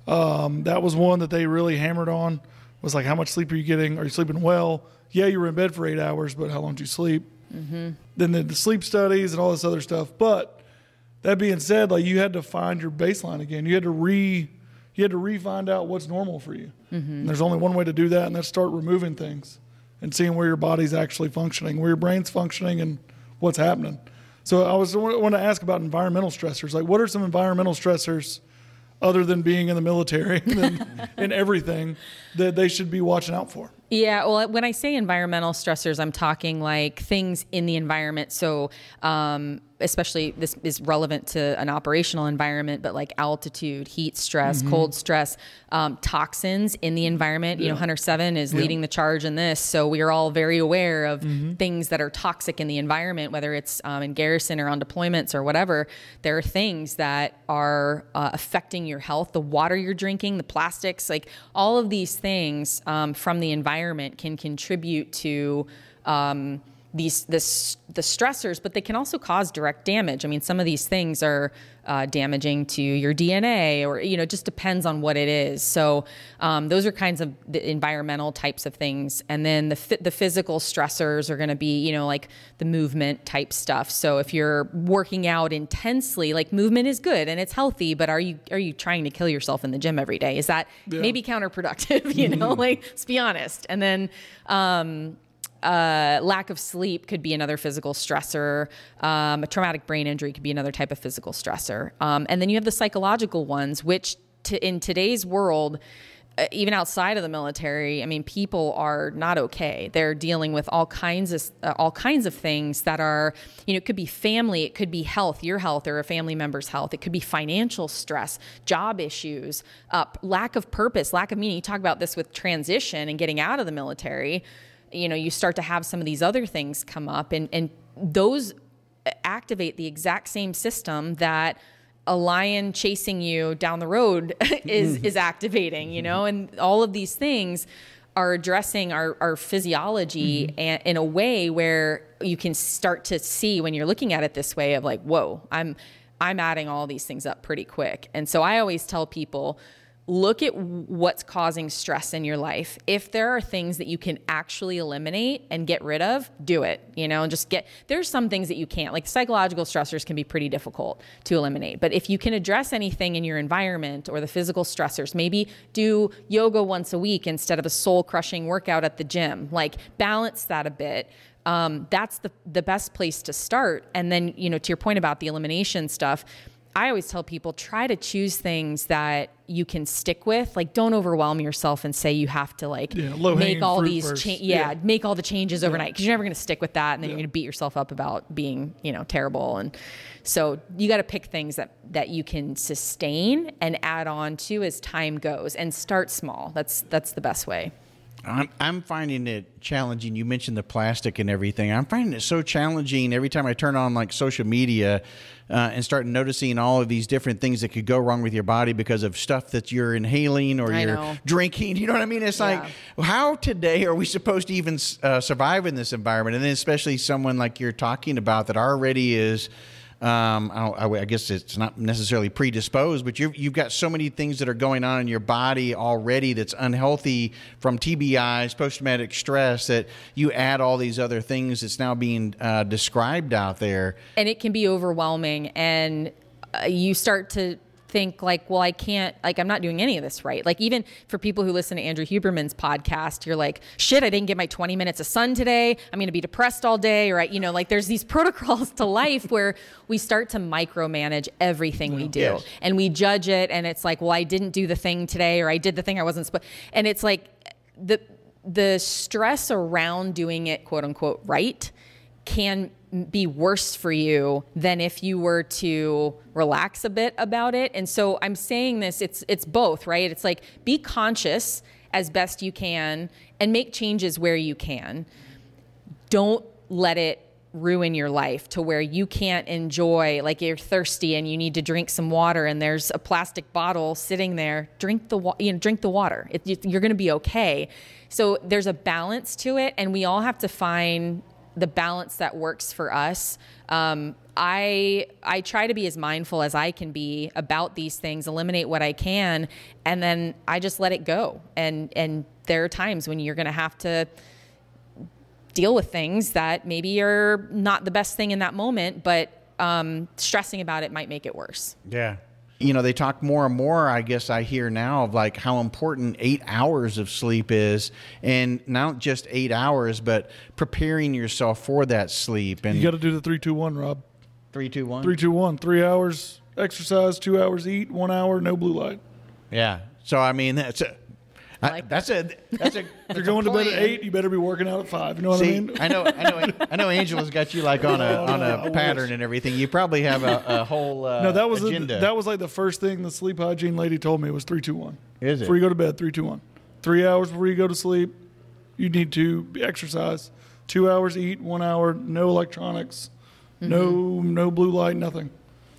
Um, that was one that they really hammered on. Was like, how much sleep are you getting? Are you sleeping well? Yeah, you were in bed for eight hours, but how long did you sleep? Mm-hmm. Then the, the sleep studies and all this other stuff. But that being said, like you had to find your baseline again. You had to re you had to re find out what's normal for you. Mm-hmm. there's only one way to do that, and that's start removing things and seeing where your body's actually functioning, where your brain's functioning, and what's happening. So I was want to ask about environmental stressors. Like, what are some environmental stressors other than being in the military and, and everything that they should be watching out for? Yeah, well, when I say environmental stressors, I'm talking like things in the environment. So, um, especially this is relevant to an operational environment, but like altitude, heat stress, mm-hmm. cold stress, um, toxins in the environment. Yeah. You know, Hunter Seven is yeah. leading the charge in this, so we are all very aware of mm-hmm. things that are toxic in the environment, whether it's um, in garrison or on deployments or whatever. There are things that are uh, affecting your health. The water you're drinking, the plastics, like all of these things um, from the environment can contribute to. Um, these this, the stressors, but they can also cause direct damage. I mean, some of these things are uh, damaging to your DNA, or you know, just depends on what it is. So um, those are kinds of the environmental types of things, and then the the physical stressors are going to be you know like the movement type stuff. So if you're working out intensely, like movement is good and it's healthy, but are you are you trying to kill yourself in the gym every day? Is that yeah. maybe counterproductive? You know, like let's be honest. And then um, uh, lack of sleep could be another physical stressor. Um, a traumatic brain injury could be another type of physical stressor. Um, and then you have the psychological ones, which to, in today's world, uh, even outside of the military, I mean, people are not okay. They're dealing with all kinds of uh, all kinds of things that are, you know, it could be family, it could be health, your health, or a family member's health. It could be financial stress, job issues, uh, lack of purpose, lack of meaning. You talk about this with transition and getting out of the military. You know, you start to have some of these other things come up, and and those activate the exact same system that a lion chasing you down the road is is activating, you know, and all of these things are addressing our, our physiology mm-hmm. and, in a way where you can start to see when you're looking at it this way of like, whoa, I'm I'm adding all these things up pretty quick. And so I always tell people look at what's causing stress in your life. If there are things that you can actually eliminate and get rid of, do it. You know, and just get there's some things that you can't. Like psychological stressors can be pretty difficult to eliminate. But if you can address anything in your environment or the physical stressors, maybe do yoga once a week instead of a soul-crushing workout at the gym. Like balance that a bit. Um, that's the the best place to start. And then, you know, to your point about the elimination stuff, I always tell people try to choose things that you can stick with. Like, don't overwhelm yourself and say you have to like yeah, make all these cha- yeah, yeah, make all the changes overnight because you're never going to stick with that, and then yeah. you're going to beat yourself up about being you know terrible. And so you got to pick things that that you can sustain and add on to as time goes, and start small. That's that's the best way. I'm, I'm finding it challenging. You mentioned the plastic and everything. I'm finding it so challenging every time I turn on like social media uh, and start noticing all of these different things that could go wrong with your body because of stuff that you're inhaling or I you're know. drinking. You know what I mean? It's yeah. like, how today are we supposed to even uh, survive in this environment? And then, especially someone like you're talking about that already is um, I, I, guess it's not necessarily predisposed, but you've, you've got so many things that are going on in your body already that's unhealthy from TBIs, post traumatic stress, that you add all these other things that's now being uh, described out there. And it can be overwhelming. And uh, you start to think like, well, I can't, like, I'm not doing any of this right. Like, even for people who listen to Andrew Huberman's podcast, you're like, shit, I didn't get my 20 minutes of sun today. I'm going to be depressed all day. Right. You know, like there's these protocols to life where we start to micromanage everything we do yes. and we judge it. And it's like, well, I didn't do the thing today or I did the thing I wasn't supposed And it's like the, the stress around doing it, quote unquote, right can be worse for you than if you were to relax a bit about it. And so I'm saying this it's it's both, right? It's like be conscious as best you can and make changes where you can. Don't let it ruin your life to where you can't enjoy like you're thirsty and you need to drink some water and there's a plastic bottle sitting there drink the you know drink the water it, you're going to be okay so there's a balance to it and we all have to find the balance that works for us. Um, I I try to be as mindful as I can be about these things, eliminate what I can, and then I just let it go. And and there are times when you're going to have to deal with things that maybe are not the best thing in that moment, but um, stressing about it might make it worse. Yeah, you know, they talk more and more, I guess I hear now of like how important eight hours of sleep is. And not just eight hours, but preparing yourself for that sleep. And you got to do the three, two, one, Rob. Three, two, one? Three, two, one. Three hours exercise, two hours eat, one hour, no blue light. Yeah. So, I mean, that's a, like that's a that's a. if you're going to bed at eight, you better be working out at five. You know what See, I mean? I know, I know, I know. Angela's got you like on a on a pattern and everything. You probably have a, a whole uh, no. That was agenda. A, that was like the first thing the sleep hygiene lady told me was three two one. Is it? Before you go to bed, three two one. Three hours before you go to sleep, you need to exercise. Two hours eat, one hour no electronics, mm-hmm. no no blue light, nothing.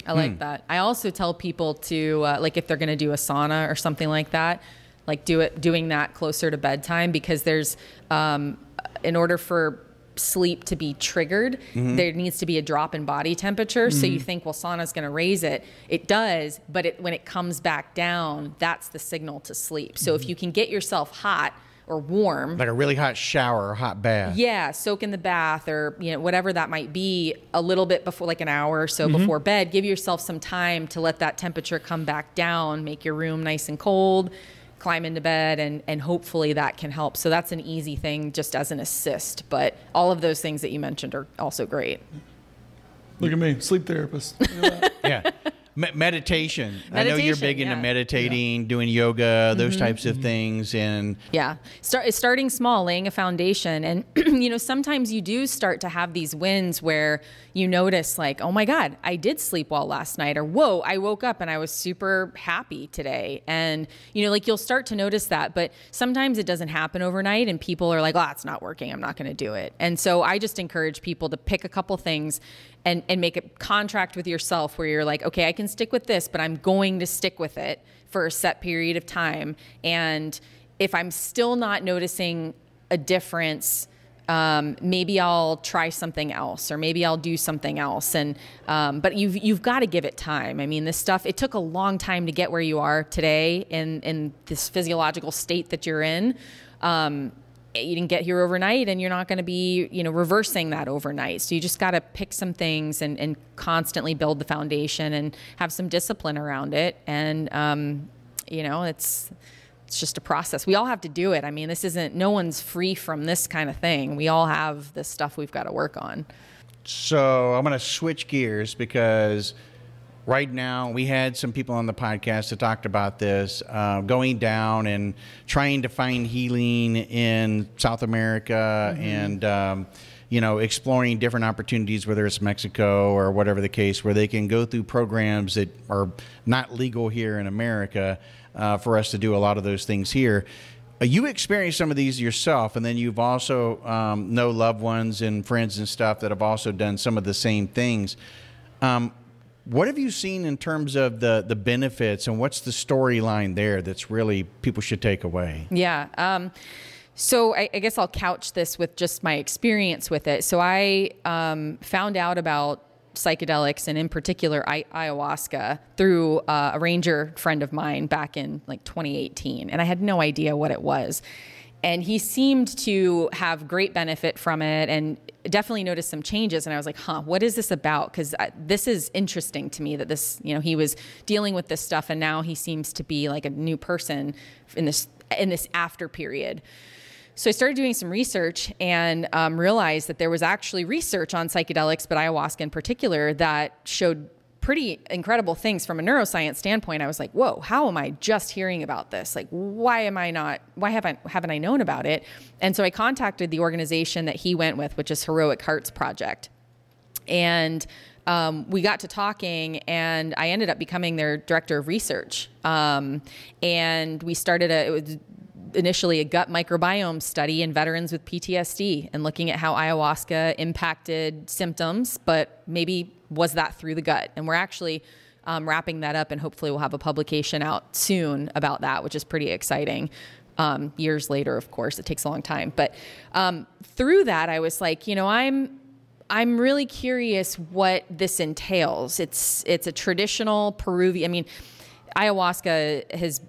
I like hmm. that. I also tell people to uh, like if they're going to do a sauna or something like that like do it doing that closer to bedtime because there's um, in order for sleep to be triggered, mm-hmm. there needs to be a drop in body temperature. Mm-hmm. So you mm-hmm. think, well, sauna's going to raise it. It does, but it, when it comes back down, that's the signal to sleep. So mm-hmm. if you can get yourself hot or warm, like a really hot shower or hot bath, yeah, soak in the bath or you know whatever that might be, a little bit before, like an hour or so mm-hmm. before bed. Give yourself some time to let that temperature come back down. Make your room nice and cold climb into bed and and hopefully that can help. So that's an easy thing just as an assist, but all of those things that you mentioned are also great. Look at me, sleep therapist. yeah. Me- meditation. I know you're Meditation, big into yeah. meditating, doing yoga, those mm-hmm, types of mm-hmm. things, and Yeah. Start starting small, laying a foundation. And you know, sometimes you do start to have these wins where you notice like, "Oh my god, I did sleep well last night," or "Whoa, I woke up and I was super happy today." And you know, like you'll start to notice that, but sometimes it doesn't happen overnight and people are like, "Oh, it's not working. I'm not going to do it." And so I just encourage people to pick a couple things and and make a contract with yourself where you're like, "Okay, I can stick with this, but I'm going to stick with it for a set period of time." And if I'm still not noticing a difference, um, maybe I'll try something else, or maybe I'll do something else. And um, but you've you've got to give it time. I mean, this stuff it took a long time to get where you are today in in this physiological state that you're in. Um, you didn't get here overnight, and you're not going to be you know reversing that overnight. So you just got to pick some things and and constantly build the foundation and have some discipline around it. And um, you know, it's it's just a process. We all have to do it. I mean, this isn't, no one's free from this kind of thing. We all have this stuff we've got to work on. So I'm going to switch gears because right now we had some people on the podcast that talked about this uh, going down and trying to find healing in South America and. Um, you know, exploring different opportunities, whether it's Mexico or whatever the case, where they can go through programs that are not legal here in America uh, for us to do a lot of those things here. Uh, you experienced some of these yourself, and then you've also um, know loved ones and friends and stuff that have also done some of the same things. Um, what have you seen in terms of the the benefits, and what's the storyline there that's really people should take away? Yeah. Um, so I, I guess I'll couch this with just my experience with it. So I um, found out about psychedelics and in particular I- ayahuasca through uh, a ranger friend of mine back in like 2018 and i had no idea what it was and he seemed to have great benefit from it and definitely noticed some changes and i was like huh what is this about? Because this is interesting to me that this you know he was dealing with this stuff and now he seems to be like a new person in this in this after period. So I started doing some research and um, realized that there was actually research on psychedelics, but ayahuasca in particular, that showed pretty incredible things from a neuroscience standpoint. I was like, "Whoa, how am I just hearing about this? Like, why am I not? Why haven't haven't I known about it?" And so I contacted the organization that he went with, which is Heroic Hearts Project, and um, we got to talking, and I ended up becoming their director of research. Um, and we started a. It was, initially a gut microbiome study in veterans with PTSD and looking at how ayahuasca impacted symptoms, but maybe was that through the gut? And we're actually um, wrapping that up, and hopefully we'll have a publication out soon about that, which is pretty exciting. Um, years later, of course, it takes a long time, but um, through that, I was like, you know, I'm I'm really curious what this entails. It's it's a traditional Peruvian. I mean, ayahuasca has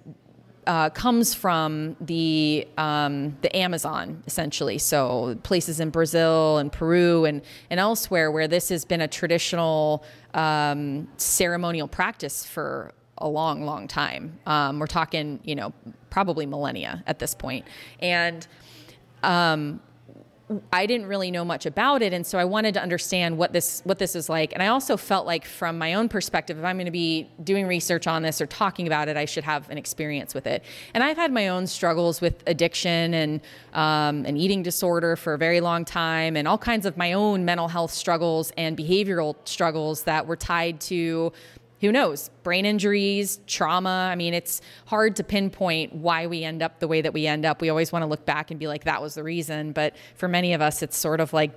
uh, comes from the um, the Amazon, essentially. So places in Brazil and Peru and and elsewhere where this has been a traditional um, ceremonial practice for a long, long time. Um, we're talking, you know, probably millennia at this point, and. Um, I didn't really know much about it, and so I wanted to understand what this what this is like. And I also felt like, from my own perspective, if I'm going to be doing research on this or talking about it, I should have an experience with it. And I've had my own struggles with addiction and um, an eating disorder for a very long time, and all kinds of my own mental health struggles and behavioral struggles that were tied to who knows? Brain injuries trauma. I mean it's hard to pinpoint why we end up the way that we end up. We always want to look back and be like that was the reason. But for many of us it's sort of like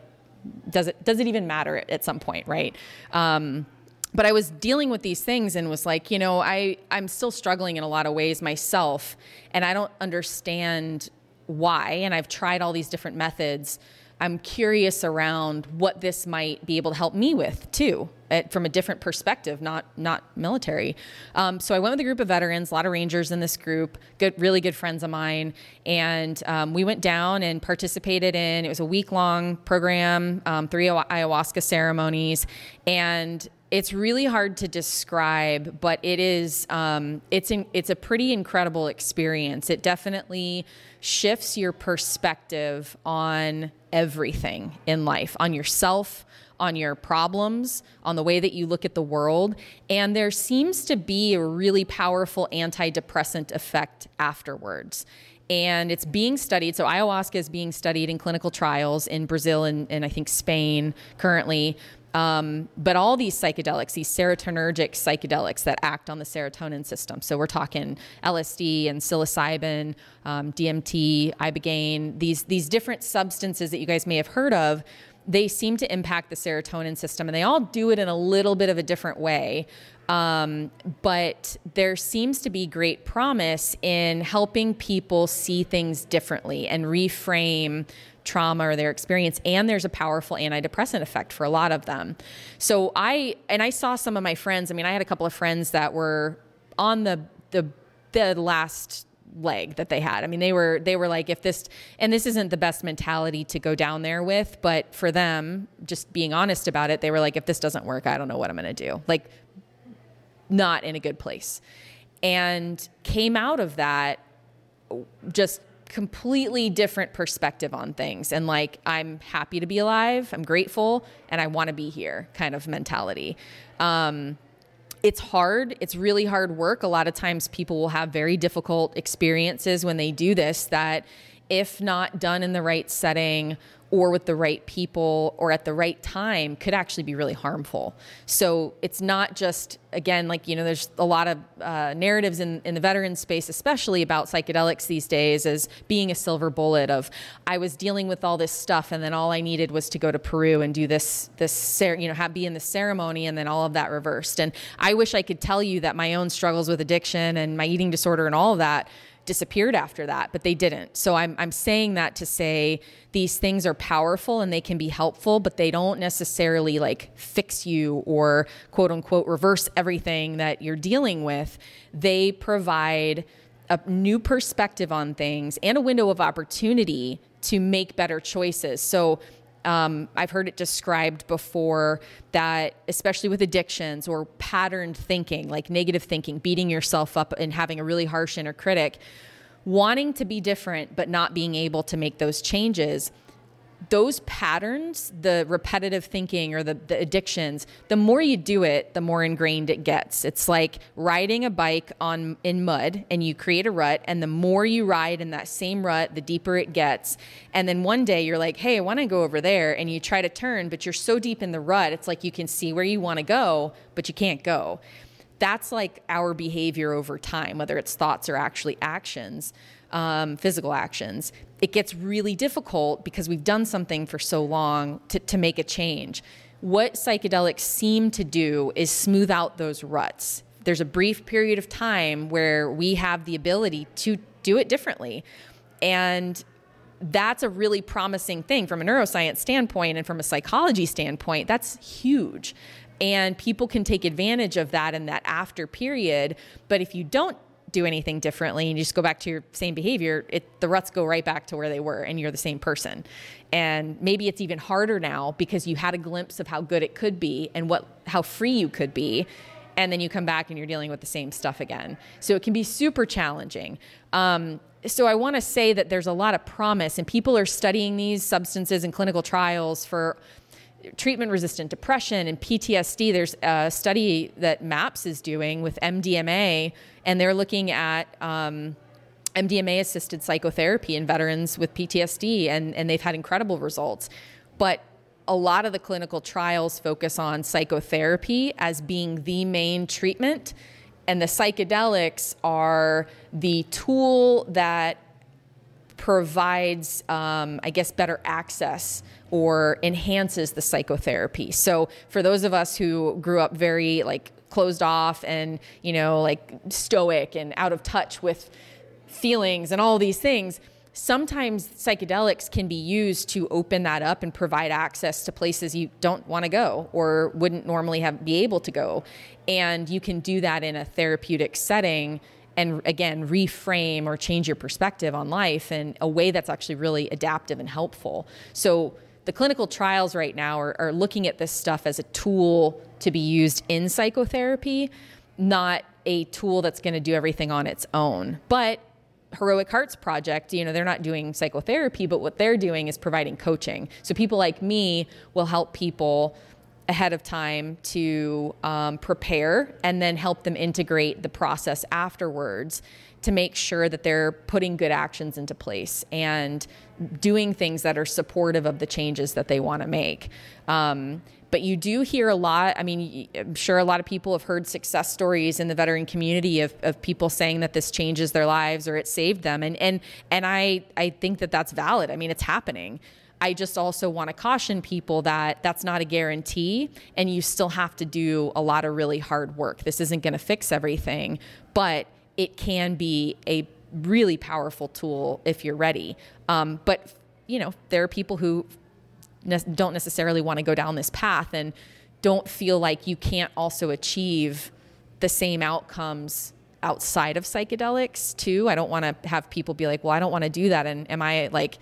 does it does it even matter at some point right? Um, but i was dealing with these things and was like you know i i'm still struggling in a lot of ways myself and i don't understand why and i've tried all these different methods. I'm curious around what this might be able to help me with too, at, from a different perspective, not not military. Um, so I went with a group of veterans, a lot of Rangers in this group, good, really good friends of mine, and um, we went down and participated in. It was a week long program, um, three ayahuasca ceremonies, and it's really hard to describe, but it is um, it's in, it's a pretty incredible experience. It definitely shifts your perspective on everything in life, on yourself, on your problems, on the way that you look at the world. And there seems to be a really powerful antidepressant effect afterwards. And it's being studied. So, ayahuasca is being studied in clinical trials in Brazil and, and I think Spain currently. Um, but all these psychedelics, these serotonergic psychedelics that act on the serotonin system. So we're talking LSD and psilocybin, um, DMT, ibogaine, these these different substances that you guys may have heard of. They seem to impact the serotonin system, and they all do it in a little bit of a different way. Um, but there seems to be great promise in helping people see things differently and reframe trauma or their experience and there's a powerful antidepressant effect for a lot of them so i and i saw some of my friends i mean i had a couple of friends that were on the the the last leg that they had. I mean they were they were like if this and this isn't the best mentality to go down there with but for them just being honest about it they were like if this doesn't work i don't know what i'm going to do. Like not in a good place. And came out of that just completely different perspective on things and like i'm happy to be alive i'm grateful and i want to be here kind of mentality. Um, it's hard. It's really hard work. A lot of times people will have very difficult experiences when they do this that if not done in the right setting or with the right people or at the right time could actually be really harmful. So it's not just, again, like, you know, there's a lot of uh, narratives in, in the veteran space, especially about psychedelics these days, as being a silver bullet of I was dealing with all this stuff and then all I needed was to go to Peru and do this, this, you know, have, be in the ceremony and then all of that reversed. And I wish I could tell you that my own struggles with addiction and my eating disorder and all of that disappeared after that, but they didn't. So I'm, I'm saying that to say these things are powerful and they can be helpful, but they don't necessarily like fix you or quote unquote reverse everything that you're dealing with. They provide a new perspective on things and a window of opportunity to make better choices. So um, I've heard it described before that, especially with addictions or patterned thinking, like negative thinking, beating yourself up and having a really harsh inner critic, wanting to be different but not being able to make those changes those patterns, the repetitive thinking or the, the addictions, the more you do it, the more ingrained it gets. It's like riding a bike on in mud and you create a rut and the more you ride in that same rut, the deeper it gets. And then one day you're like, "Hey, I want to go over there." And you try to turn, but you're so deep in the rut, it's like you can see where you want to go, but you can't go. That's like our behavior over time, whether it's thoughts or actually actions um, physical actions, it gets really difficult because we've done something for so long to, to make a change. What psychedelics seem to do is smooth out those ruts. There's a brief period of time where we have the ability to do it differently. And that's a really promising thing from a neuroscience standpoint and from a psychology standpoint. That's huge. And people can take advantage of that in that after period. But if you don't do anything differently and you just go back to your same behavior, it, the ruts go right back to where they were and you're the same person. And maybe it's even harder now because you had a glimpse of how good it could be and what how free you could be. And then you come back and you're dealing with the same stuff again. So it can be super challenging. Um, so I want to say that there's a lot of promise, and people are studying these substances in clinical trials for treatment resistant depression and PTSD. There's a study that MAPS is doing with MDMA, and they're looking at um, MDMA assisted psychotherapy in veterans with PTSD, and, and they've had incredible results. But a lot of the clinical trials focus on psychotherapy as being the main treatment, and the psychedelics are the tool that provides, um, I guess, better access or enhances the psychotherapy. So for those of us who grew up very like closed off and you know like stoic and out of touch with feelings and all these things sometimes psychedelics can be used to open that up and provide access to places you don't want to go or wouldn't normally have be able to go. And you can do that in a therapeutic setting and again reframe or change your perspective on life in a way that's actually really adaptive and helpful. So the clinical trials right now are, are looking at this stuff as a tool to be used in psychotherapy not a tool that's going to do everything on its own but Heroic Hearts Project, you know, they're not doing psychotherapy, but what they're doing is providing coaching. So people like me will help people ahead of time to um, prepare and then help them integrate the process afterwards to make sure that they're putting good actions into place and doing things that are supportive of the changes that they want to make. Um, but you do hear a lot. I mean, I'm sure a lot of people have heard success stories in the veteran community of, of people saying that this changes their lives or it saved them. And, and, and I, I think that that's valid. I mean, it's happening. I just also want to caution people that that's not a guarantee and you still have to do a lot of really hard work. This isn't going to fix everything, but it can be a really powerful tool if you're ready. Um, but you know, there are people who ne- don't necessarily want to go down this path and don't feel like you can't also achieve the same outcomes outside of psychedelics too. I don't want to have people be like, "Well, I don't want to do that," and am I like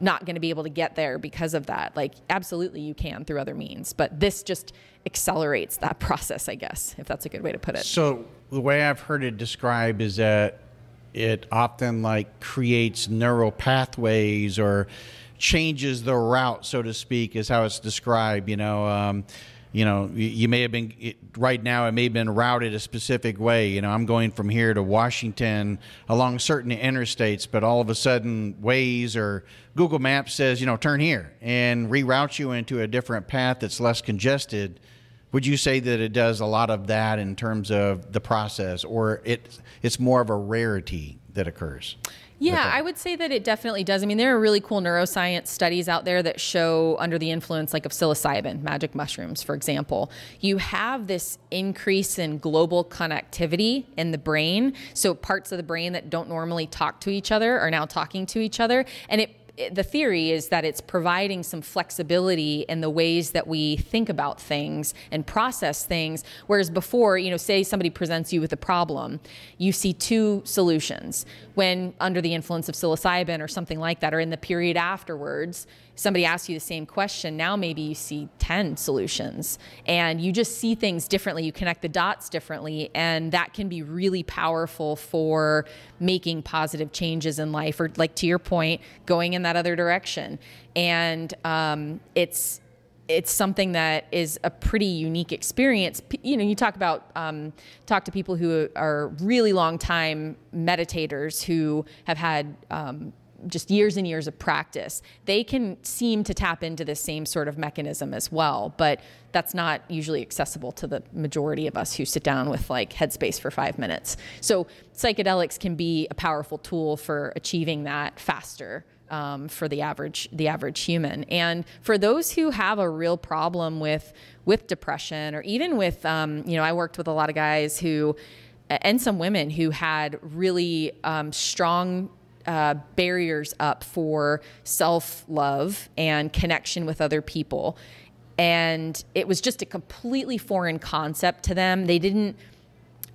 not going to be able to get there because of that? Like, absolutely, you can through other means, but this just accelerates that process, I guess, if that's a good way to put it. So the way I've heard it described is that it often like creates neural pathways or changes the route, so to speak, is how it's described. You know, um, you know, you may have been right now. It may have been routed a specific way. You know, I'm going from here to Washington along certain interstates, but all of a sudden, Waze or Google Maps says, you know, turn here and reroutes you into a different path that's less congested. Would you say that it does a lot of that in terms of the process, or it it's more of a rarity that occurs? Yeah, I would say that it definitely does. I mean, there are really cool neuroscience studies out there that show under the influence like of psilocybin, magic mushrooms, for example, you have this increase in global connectivity in the brain. So parts of the brain that don't normally talk to each other are now talking to each other and it the theory is that it's providing some flexibility in the ways that we think about things and process things. Whereas before, you know, say somebody presents you with a problem, you see two solutions. When under the influence of psilocybin or something like that, or in the period afterwards, somebody asks you the same question, now maybe you see 10 solutions and you just see things differently. You connect the dots differently, and that can be really powerful for making positive changes in life, or like to your point, going in that other direction. And um, it's, it's something that is a pretty unique experience. You know, you talk about um, talk to people who are really long time meditators who have had um, just years and years of practice, they can seem to tap into the same sort of mechanism as well. But that's not usually accessible to the majority of us who sit down with like headspace for five minutes. So psychedelics can be a powerful tool for achieving that faster. Um, for the average the average human, and for those who have a real problem with with depression, or even with um, you know, I worked with a lot of guys who and some women who had really um, strong uh, barriers up for self love and connection with other people. And it was just a completely foreign concept to them. They didn't,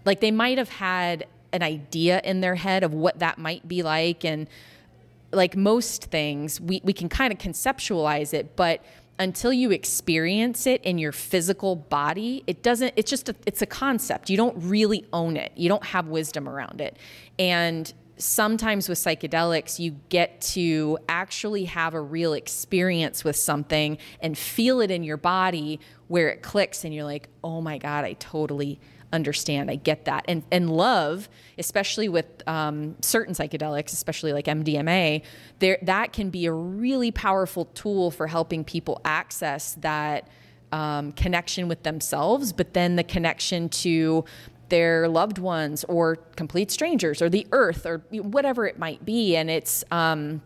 like, they might have had an idea in their head of what that might be like. And like most things, we, we can kind of conceptualize it, but until you experience it in your physical body it doesn't it's just a, it's a concept you don't really own it you don't have wisdom around it and sometimes with psychedelics, you get to actually have a real experience with something and feel it in your body where it clicks and you're like, oh my God, I totally understand. I get that. And, and love, especially with um, certain psychedelics, especially like MDMA, there, that can be a really powerful tool for helping people access that. Um, connection with themselves, but then the connection to their loved ones or complete strangers or the earth or whatever it might be. And it's, um,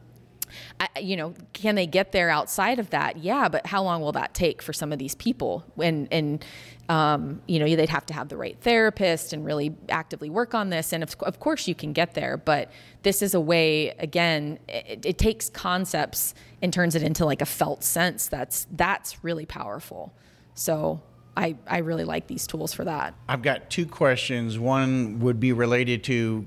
I, you know, can they get there outside of that? Yeah, but how long will that take for some of these people? And and um, you know, they'd have to have the right therapist and really actively work on this. And of, of course, you can get there, but this is a way. Again, it, it takes concepts and turns it into like a felt sense. That's that's really powerful. So I, I really like these tools for that. I've got two questions. One would be related to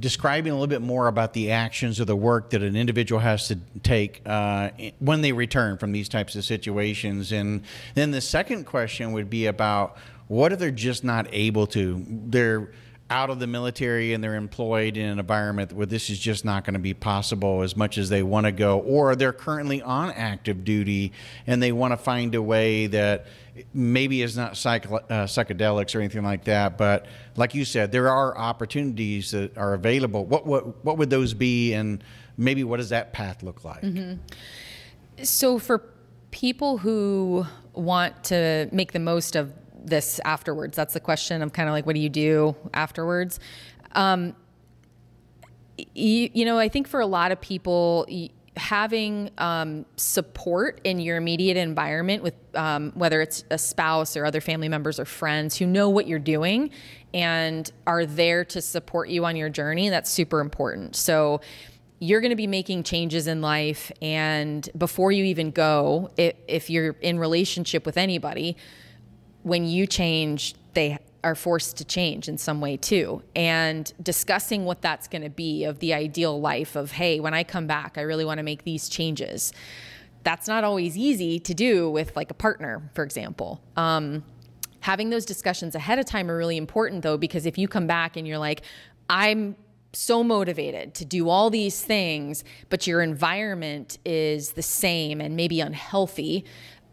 describing a little bit more about the actions or the work that an individual has to take uh, when they return from these types of situations. And then the second question would be about what if they're just not able to? They're out of the military and they're employed in an environment where this is just not going to be possible as much as they want to go, or they're currently on active duty and they want to find a way that maybe is not uh, psychedelics or anything like that, but like you said, there are opportunities that are available. What what what would those be, and maybe what does that path look like? Mm-hmm. So for people who want to make the most of this afterwards, that's the question. Of kind of like, what do you do afterwards? Um, you, you know, I think for a lot of people, having um, support in your immediate environment with um, whether it's a spouse or other family members or friends who know what you're doing and are there to support you on your journey that's super important. So you're going to be making changes in life and before you even go if you're in relationship with anybody when you change they are forced to change in some way too. And discussing what that's going to be of the ideal life of hey when i come back i really want to make these changes. That's not always easy to do with like a partner for example. Um, having those discussions ahead of time are really important though because if you come back and you're like i'm so motivated to do all these things, but your environment is the same and maybe unhealthy,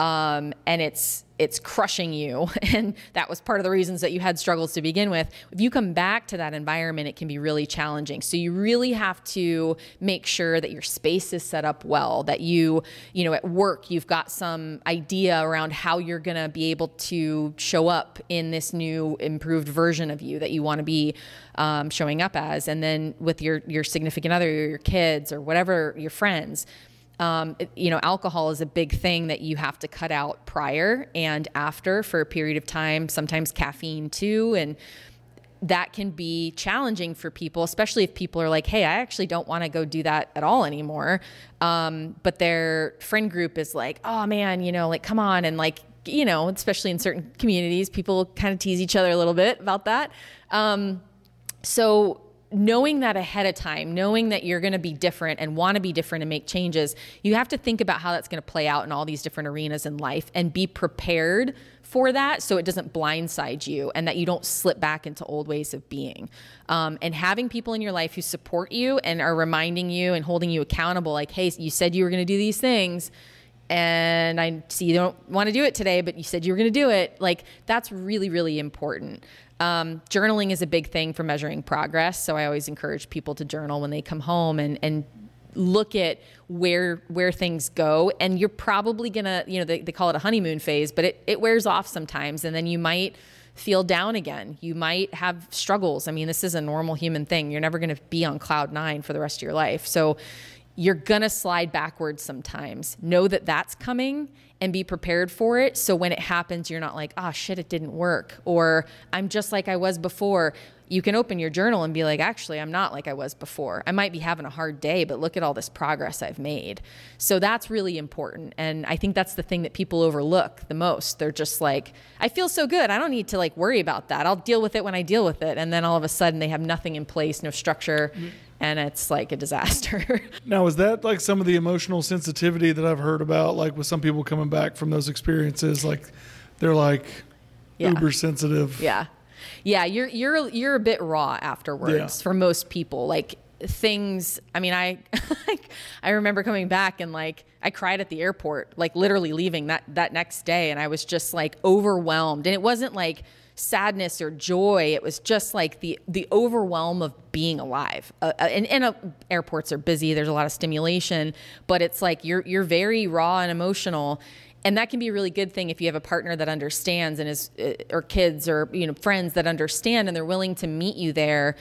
um, and it's it's crushing you. And that was part of the reasons that you had struggles to begin with. If you come back to that environment it can be really challenging. So you really have to make sure that your space is set up well that you you know at work you've got some idea around how you're going to be able to show up in this new improved version of you that you want to be um, showing up as. And then with your your significant other your kids or whatever your friends um, you know, alcohol is a big thing that you have to cut out prior and after for a period of time, sometimes caffeine too. And that can be challenging for people, especially if people are like, hey, I actually don't want to go do that at all anymore. Um, but their friend group is like, oh man, you know, like, come on. And like, you know, especially in certain communities, people kind of tease each other a little bit about that. Um, so knowing that ahead of time, knowing that you're going to be different and want to be different and make changes, you have to think about how that's going to play out in all these different arenas in life and be prepared for that so it doesn't blindside you and that you don't slip back into old ways of being. Um, and having people in your life who support you and are reminding you and holding you accountable, like, hey, you said you were going to do these things and I see you don't want to do it today, but you said you were going to do it. Like that's really, really important. Um, journaling is a big thing for measuring progress. So I always encourage people to journal when they come home and, and look at where where things go and you're probably gonna you know they, they call it a honeymoon phase but it, it wears off sometimes and then you might feel down again you might have struggles i mean this is a normal human thing you're never going to be on cloud nine for the rest of your life so you're going to slide backwards sometimes. Know that that's coming and be prepared for it. So when it happens, you're not like, oh shit, it didn't work. Or I'm just like I was before. You can open your journal and be like, actually, I'm not like I was before. I might be having a hard day, but look at all this progress I've made. So that's really important. And I think that's the thing that people overlook the most. They're just like, I feel so good. I don't need to like worry about that. I'll deal with it when I deal with it. And then all of a sudden they have nothing in place, no structure. Mm-hmm and it's like a disaster. now, is that like some of the emotional sensitivity that I've heard about, like with some people coming back from those experiences? Like they're like yeah. uber sensitive. Yeah. Yeah, you're you're you're a bit raw afterwards yeah. for most people. Like things i mean i i remember coming back and like i cried at the airport like literally leaving that that next day and i was just like overwhelmed and it wasn't like sadness or joy. It was just like the the overwhelm of being alive. Uh, uh, and, and uh, airports are busy. There's a lot of stimulation, but it's like you're you're very raw and emotional. And that can be a really good thing if you have a partner that understands and is, uh, or kids or you know friends that understand and they're willing to meet you there.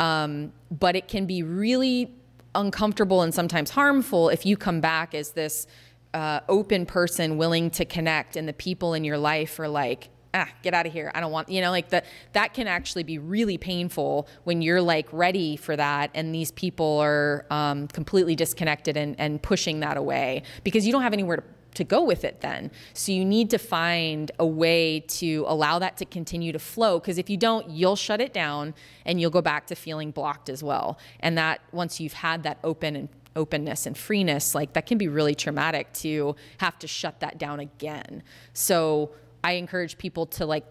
Um, but it can be really uncomfortable and sometimes harmful if you come back as this uh, open person willing to connect, and the people in your life are like, ah, get out of here. I don't want, you know, like that, that can actually be really painful when you're like ready for that. And these people are um, completely disconnected and, and pushing that away because you don't have anywhere to, to go with it then. So you need to find a way to allow that to continue to flow. Because if you don't, you'll shut it down and you'll go back to feeling blocked as well. And that once you've had that open and openness and freeness, like that can be really traumatic to have to shut that down again. So I encourage people to like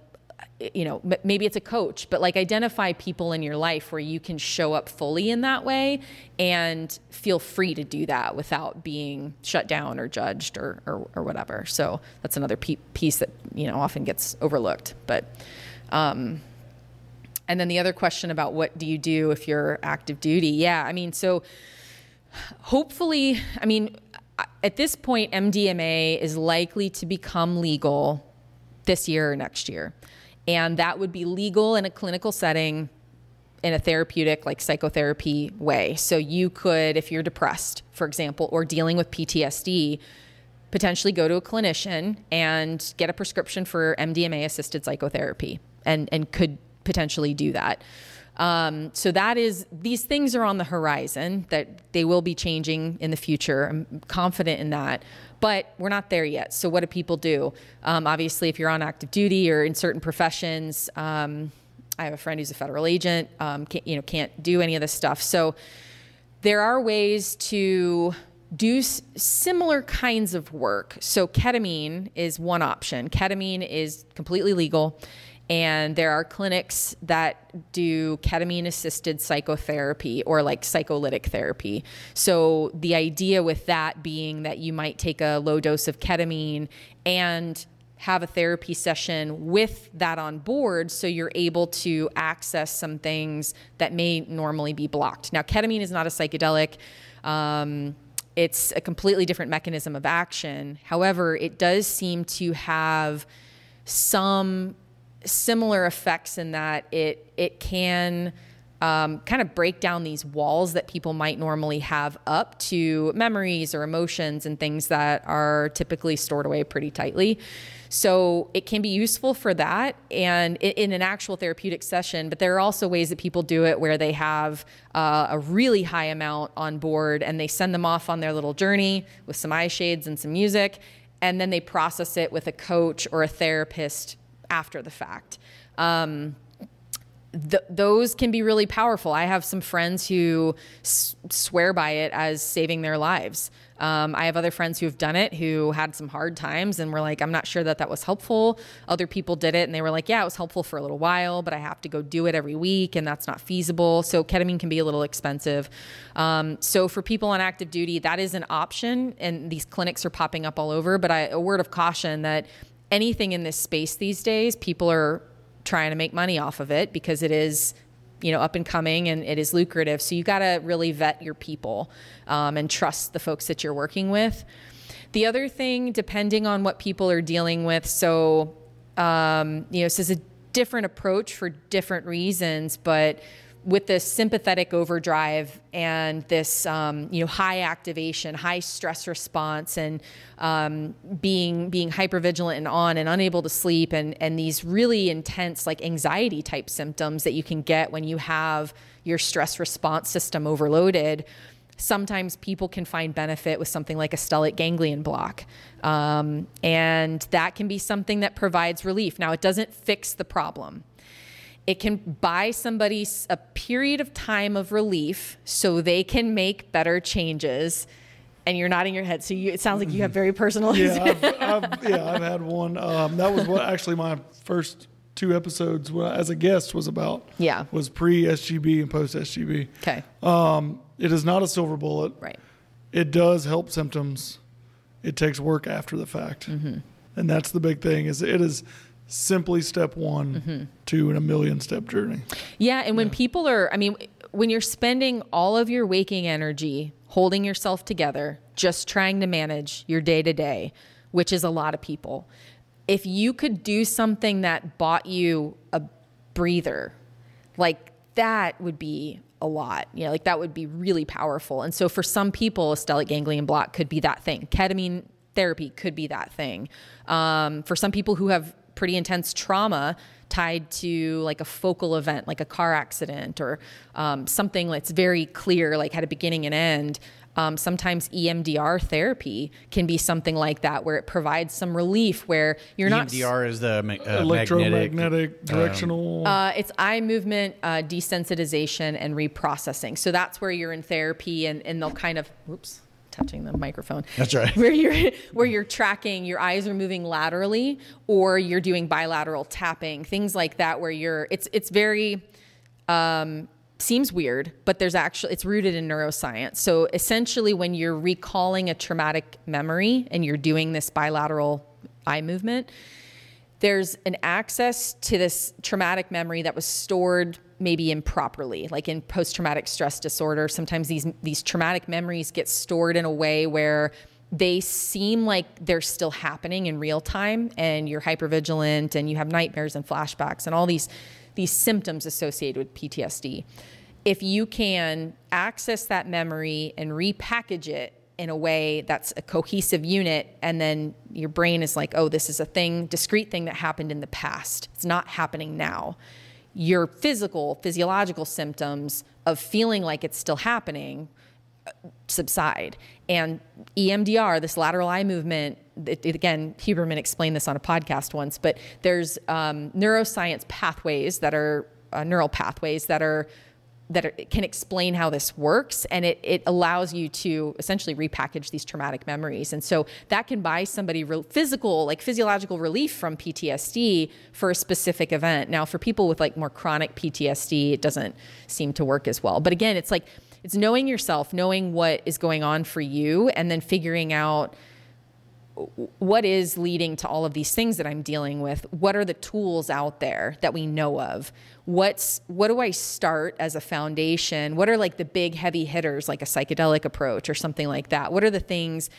you know, maybe it's a coach, but like identify people in your life where you can show up fully in that way and feel free to do that without being shut down or judged or, or, or whatever. So that's another piece that, you know, often gets overlooked. But, um, and then the other question about what do you do if you're active duty? Yeah, I mean, so hopefully, I mean, at this point, MDMA is likely to become legal this year or next year. And that would be legal in a clinical setting in a therapeutic, like psychotherapy way. So you could, if you're depressed, for example, or dealing with PTSD, potentially go to a clinician and get a prescription for MDMA assisted psychotherapy and, and could potentially do that. Um, so that is these things are on the horizon that they will be changing in the future. I'm confident in that, but we're not there yet. So what do people do? Um, obviously, if you're on active duty or in certain professions, um, I have a friend who's a federal agent. Um, you know, can't do any of this stuff. So there are ways to do s- similar kinds of work. So ketamine is one option. Ketamine is completely legal and there are clinics that do ketamine assisted psychotherapy or like psycholytic therapy. So the idea with that being that you might take a low dose of ketamine and have a therapy session with that on board so you're able to access some things that may normally be blocked. Now, ketamine is not a psychedelic. Um, it's a completely different mechanism of action. However, it does seem to have some similar effects in that it it can um, kind of break down these walls that people might normally have up to memories or emotions and things that are typically stored away pretty tightly. So it can be useful for that and in an actual therapeutic session, but there are also ways that people do it where they have uh, a really high amount on board and they send them off on their little journey with some eye shades and some music, and then they process it with a coach or a therapist after the fact. Um, th- those can be really powerful. I have some friends who s- swear by it as saving their lives. Um, I have other friends who have done it who had some hard times and were like, I'm not sure that that was helpful. Other people did it and they were like, yeah, it was helpful for a little while, but I have to go do it every week and that's not feasible. So ketamine can be a little expensive. Um, so for people on active duty, that is an option and these clinics are popping up all over. But I, a word of caution that anything in this space these days, people are trying to make money off of it because it is you know up and coming and it is lucrative. So you got to really vet your people um, and trust the folks that you're working with. The other thing depending on what people are dealing with so um, you know this is a different approach for different reasons but with this sympathetic overdrive and this um, you know high activation, high stress response, and um, being being hypervigilant and on and unable to sleep, and and these really intense like anxiety type symptoms that you can get when you have your stress response system overloaded. Sometimes people can find benefit with something like a stellate ganglion block. Um, and that can be something that provides relief. Now, it doesn't fix the problem it can buy somebody a period of time of relief so they can make better changes. And you're nodding your head, so you, it sounds like you have very personal. Yeah, I've, I've, yeah, I've had one. Um, that was what actually my first two episodes as a guest was about. Yeah, was pre SGB and post SGB. Okay. Um, it is not a silver bullet. Right. It does help symptoms. It takes work after the fact, mm-hmm. and that's the big thing. Is it is simply step one mm-hmm. to a million step journey. Yeah. And when yeah. people are, I mean, when you're spending all of your waking energy holding yourself together, just trying to manage your day to day, which is a lot of people, if you could do something that bought you a breather, like that would be a lot. You know, like that would be really powerful. And so for some people, a stellate ganglion block could be that thing. Ketamine therapy could be that thing. Um, for some people who have pretty intense trauma tied to like a focal event, like a car accident or um, something that's very clear, like had a beginning and end. Um, sometimes EMDR therapy can be something like that, where it provides some relief, where you're EMDR not. EMDR is the uh, electromagnetic directional. Um, uh, it's eye movement uh, desensitization and reprocessing. So that's where you're in therapy, and, and they'll kind of. Whoops touching the microphone. That's right. Where you're where you're tracking, your eyes are moving laterally, or you're doing bilateral tapping, things like that. Where you're, it's it's very. Um, seems weird, but there's actually it's rooted in neuroscience. So essentially, when you're recalling a traumatic memory and you're doing this bilateral eye movement, there's an access to this traumatic memory that was stored maybe improperly like in post-traumatic stress disorder sometimes these these traumatic memories get stored in a way where they seem like they're still happening in real time and you're hypervigilant and you have nightmares and flashbacks and all these these symptoms associated with PTSD if you can access that memory and repackage it in a way that's a cohesive unit and then your brain is like oh this is a thing discrete thing that happened in the past. It's not happening now your physical physiological symptoms of feeling like it's still happening uh, subside. And emdr this lateral eye movement it, it, again huberman explained this on a podcast once but there's um, neuroscience pathways that are uh, neural pathways that are that are, can explain how this works and it, it allows you to essentially repackage these traumatic memories. And so that can buy somebody real physical like physiological relief from ptsd for a specific event. Now for people with like more chronic ptsd it doesn't seem to work as well. But again it's like it's knowing yourself knowing what is going on for you and then figuring out what is leading to all of these things that I'm dealing with? What are the tools out there that we know of? What's what do I start as a foundation? What are like the big heavy hitters like a psychedelic approach or something like that? What are the things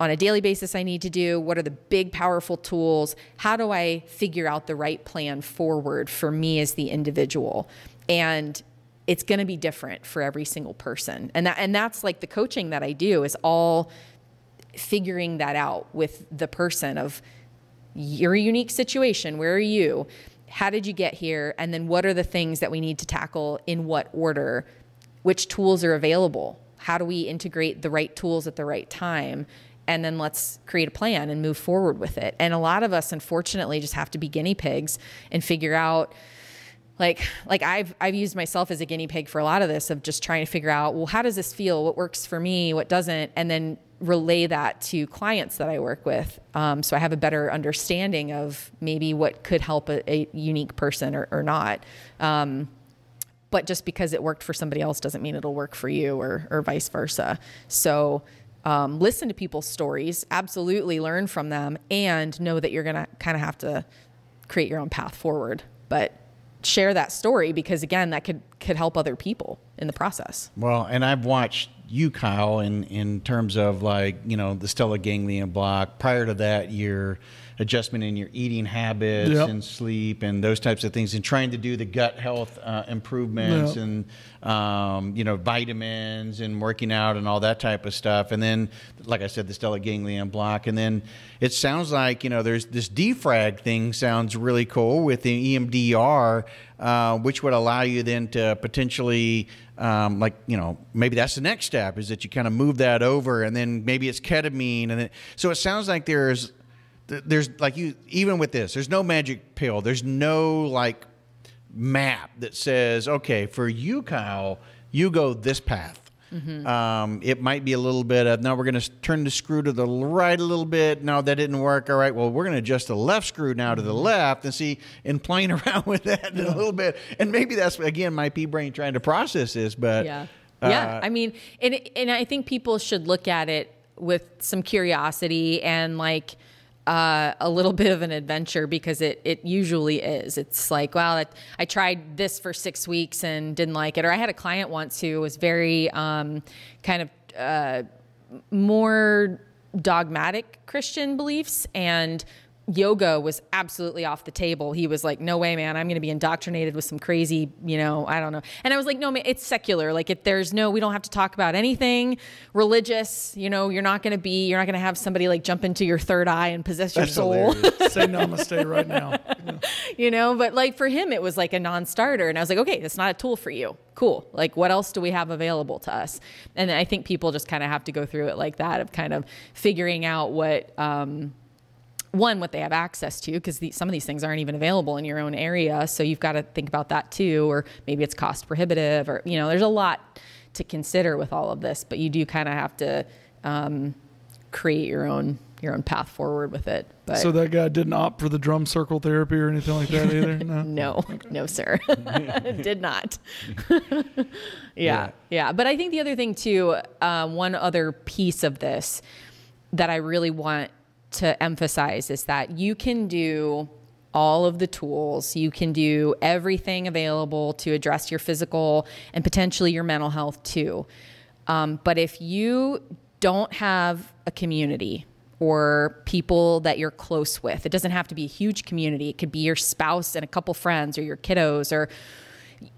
on a daily basis I need to do? What are the big powerful tools? How do I figure out the right plan forward for me as the individual? And it's going to be different for every single person. And that and that's like the coaching that I do is all figuring that out with the person of your unique situation. Where are you? How did you get here? And then what are the things that we need to tackle in what order? Which tools are available? How do we integrate the right tools at the right time? And then let's create a plan and move forward with it. And a lot of us, unfortunately, just have to be guinea pigs and figure out like like I've I've used myself as a guinea pig for a lot of this of just trying to figure out well how does this feel what works for me what doesn't and then relay that to clients that I work with. Um, so I have a better understanding of maybe what could help a, a unique person or, or not. Um, but just because it worked for somebody else doesn't mean it'll work for you or, or vice versa. So um, listen to people's stories, absolutely learn from them, and know that you're to kind of have to create your own path forward. But share that story because again that could could help other people in the process well and i've watched you, Kyle, in in terms of like you know the stellate ganglion block. Prior to that, your adjustment in your eating habits yep. and sleep and those types of things, and trying to do the gut health uh, improvements yep. and um, you know vitamins and working out and all that type of stuff. And then, like I said, the stellate ganglion block. And then it sounds like you know there's this defrag thing sounds really cool with the EMDR, uh, which would allow you then to potentially um, like you know maybe that's the next step is that you kind of move that over and then maybe it's ketamine and then, so it sounds like there's there's like you even with this there's no magic pill there's no like map that says okay for you kyle you go this path Mm-hmm. Um, it might be a little bit of no, we're going to turn the screw to the right a little bit. No, that didn't work. All right, well, we're going to adjust the left screw now to the mm-hmm. left and see and playing around with that yeah. a little bit. And maybe that's again my pea brain trying to process this, but yeah, uh, yeah. I mean, and and I think people should look at it with some curiosity and like uh, a little bit of an adventure because it, it usually is. It's like, well, it, I tried this for six weeks and didn't like it. Or I had a client once who was very um, kind of uh, more dogmatic Christian beliefs and yoga was absolutely off the table. He was like, "No way, man! I'm going to be indoctrinated with some crazy, you know, I don't know." And I was like, "No, man, it's secular. Like, it, there's no, we don't have to talk about anything religious. You know, you're not going to be, you're not going to have somebody like jump into your third eye and possess your soul. Say namaste right now. You know, but like for him, it was like a non-starter, and I was like, "Okay, it's not a tool for you. Cool. Like, what else do we have available to us?" And I think people just kind of have to go through it like that of kind of figuring out what. Um, one what they have access to because some of these things aren't even available in your own area so you've got to think about that too or maybe it's cost prohibitive or you know there's a lot to consider with all of this but you do kind of have to um, create your own your own path forward with it. But So that guy didn't opt for the drum circle therapy or anything like that either. No. no, no, sir, did not. yeah, Yeah. yeah, But I think the other thing too, uh, one other piece of this that I really want to emphasize is that you can do all of the tools. You can do everything available to address your physical and potentially your mental health too. Um, but if you don't have a community or people that you're close with, it doesn't have to be a huge community. It could be your spouse and a couple friends or your kiddos or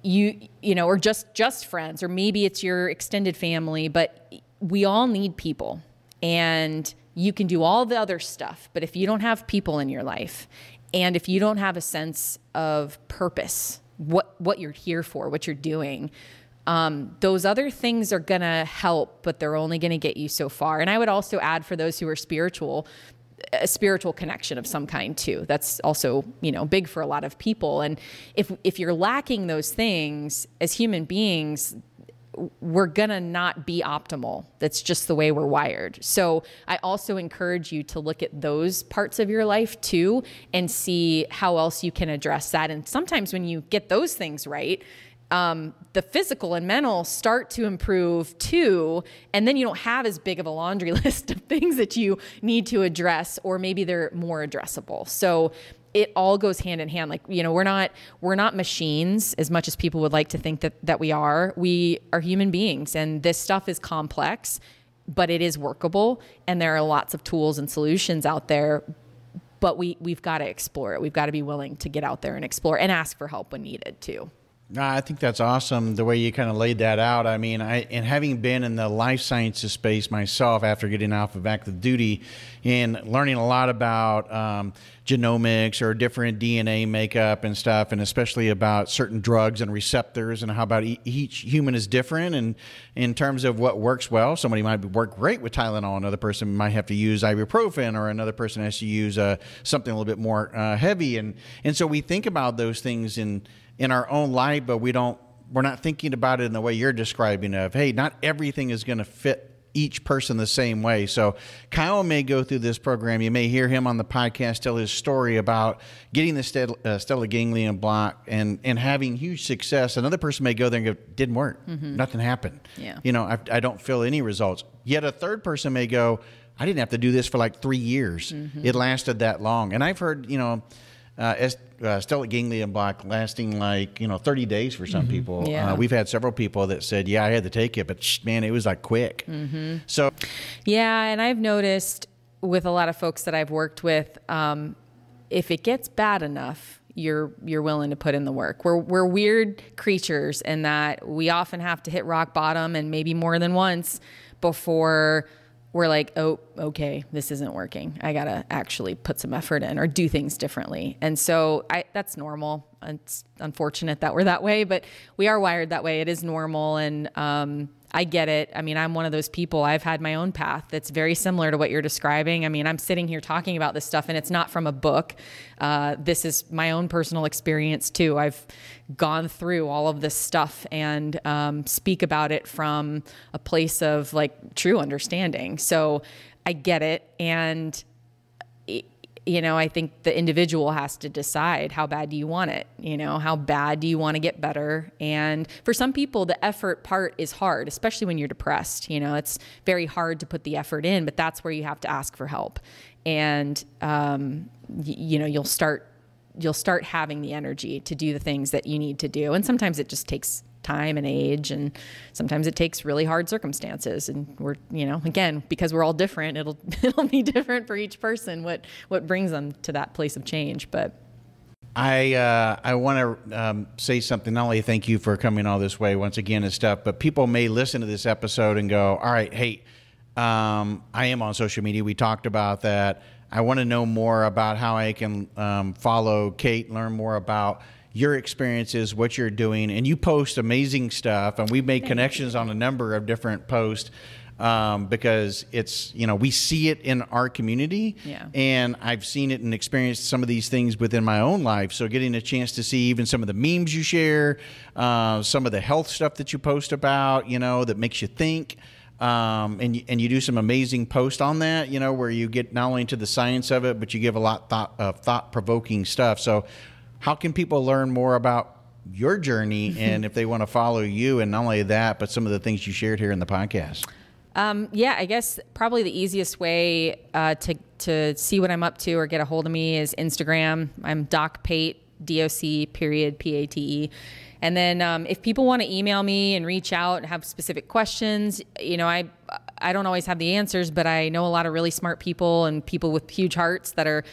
you you know or just just friends or maybe it's your extended family but we all need people and you can do all the other stuff but if you don't have people in your life and if you don't have a sense of purpose what what you're here for what you're doing um, those other things are gonna help but they're only gonna get you so far and i would also add for those who are spiritual a spiritual connection of some kind too. That's also, you know, big for a lot of people. And if if you're lacking those things as human beings, we're to not be optimal. That's just the way we're wired. So, I also encourage you to look at those parts of your life too and see how else you can address that. And sometimes when you get those things right, um, the physical and mental start to improve too. And then you don't have as big of a laundry list of things that you need to address, or maybe they're more addressable. So it all goes hand in hand. Like, you know, we're not we're not machines as much as people would like to think that that we are. We are human beings and this stuff is complex, but it is workable and there are lots of tools and solutions out there. But we we've got to explore it. We've got to be willing to get out there and explore and ask for help when needed too. No, I think that's awesome the way you kind of laid that out. I mean, I and having been in the life sciences space myself after getting off of active duty and learning a lot about um, genomics or different DNA makeup and stuff, and especially about certain drugs and receptors and how about each human is different and in terms of what works well. Somebody might work great with Tylenol, another person might have to use ibuprofen, or another person has to use uh, something a little bit more uh, heavy. And and so we think about those things in in our own life, but we don't we're not thinking about it in the way you're describing of, hey, not everything is going to fit each person the same way. So Kyle may go through this program. You may hear him on the podcast tell his story about getting the stellate, uh, ganglion block and, and having huge success. Another person may go there and go, didn't work. Nothing happened. Yeah. You know, I, I don't feel any results. Yet a third person may go, I didn't have to do this for like three years. It lasted that long. And I've heard, you know, uh, es- uh, stellate ganglion block lasting like you know 30 days for some people. Yeah. Uh, we've had several people that said, "Yeah, I had to take it, but sh- man, it was like quick." So Yeah, and I've noticed with a lot of folks that I've worked with, um, if it gets bad enough, you're you're willing to put in the work. We're we're weird creatures in that we often have to hit rock bottom and maybe more than once before we're like, oh, okay, this isn't working. I gotta actually put some effort in or do things differently. And so I, that's normal. It's unfortunate that we're that way, but we are wired that way. It is normal, and um, I get it. I mean, I'm one of those people. I've had my own path that's very similar to what you're describing. I mean, I'm sitting here talking about this stuff, and it's not from a book. Uh, this is my own personal experience too. I've gone through all of this stuff and um, speak about it from a place of like true understanding. So I get it, and you know, I think the individual has to decide how bad do you want it? You know, how bad do you want to get better? And for some people, the effort part is hard, especially when you're depressed. You know, it's very hard to put the effort in, but that's where you have to ask for help. And, um, y- you know, you'll start you'll start having the energy to do the things that you need to do. And sometimes it just takes time and age and sometimes it takes really hard circumstances and we're you know again because we're all different it'll it'll be different for each person what what brings them to that place of change but I uh, I want to um, say something. Not only thank you for coming all this way once again and stuff, but people may listen to this episode and go, "All right, hey, um, I am on social media. We talked about that. I want to know more about how I can um, follow Kate, learn more about your experiences, what you're doing, and you post amazing stuff. And we've made connections on a number of different posts." Um, because it's you know we see it in our community Yeah. and I've seen it and experienced some of these things within my own life. So getting a chance to see even some of the memes you share, uh, some of the health stuff that you post about, you know, that makes you think. Um, and you, and you do some amazing posts on that, you know, where you get not only into the science of it, but you give a lot thought of thought provoking stuff. So, how can people learn more about your journey and if they want to follow you, and not only that, but some of the things you shared here in the podcast? Um, yeah, I guess probably the easiest way uh, to to see what I'm up to or get a hold of me is Instagram. I'm Doc Pate, D O C period P A T E. And then um, if people want to email me and reach out and have specific questions, you know, I I don't always have the answers, but I know a lot of really smart people and people with huge hearts that are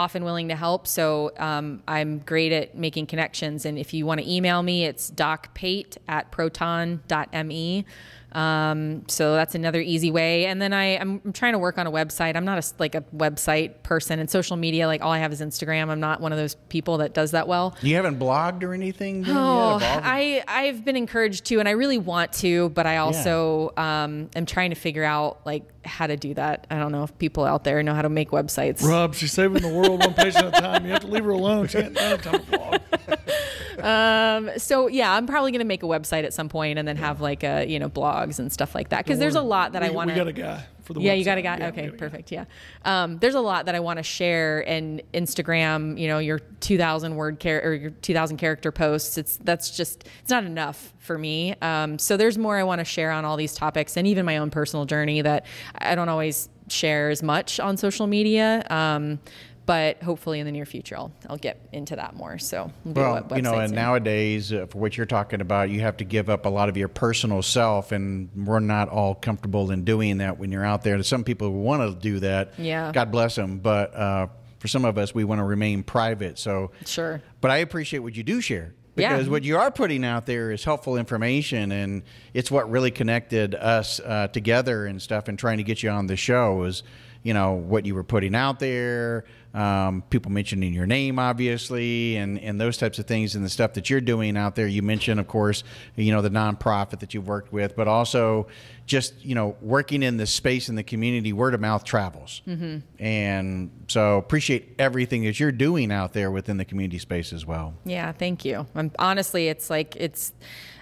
often willing to help. So um, I'm great at making connections. And if you want to email me, it's docpate at proton.me. Um, so that's another easy way. And then I, I'm, I'm trying to work on a website. I'm not a, like a website person and social media. Like all I have is Instagram. I'm not one of those people that does that well. You haven't blogged or anything? Oh, I, I've been encouraged to, and I really want to, but I also yeah. um, am trying to figure out like how to do that. I don't know if people out there know how to make websites. Rob, she's saving the world one patient at a time. You have to leave her alone. She can't have time to blog. um, so yeah, I'm probably going to make a website at some point and then have like a you know blogs and stuff like that because there's a lot that we, I want. To. We got a guy for the. Yeah, website. you got a guy. Yeah, okay, perfect. Guy. Yeah, um, there's a lot that I want to share and Instagram. You know, your 2,000 word char- or your 2,000 character posts. It's that's just it's not enough for me. Um, so there's more I want to share on all these topics and even my own personal journey that I don't always share as much on social media. Um, but hopefully in the near future I'll, I'll get into that more so well you know and nowadays uh, for what you're talking about you have to give up a lot of your personal self and we're not all comfortable in doing that when you're out there. Some people who want to do that. Yeah. God bless them but uh, for some of us we want to remain private so sure. But i appreciate what you do share because yeah. what you are putting out there is helpful information and it's what really connected us uh, together and stuff and trying to get you on the show was you know what you were putting out there um, people mentioning your name, obviously, and, and those types of things, and the stuff that you're doing out there. You mentioned, of course, you know, the nonprofit that you've worked with, but also just, you know, working in the space in the community, word of mouth travels. Mm-hmm. And so appreciate everything that you're doing out there within the community space as well. Yeah, thank you. I'm, honestly, it's like, it's,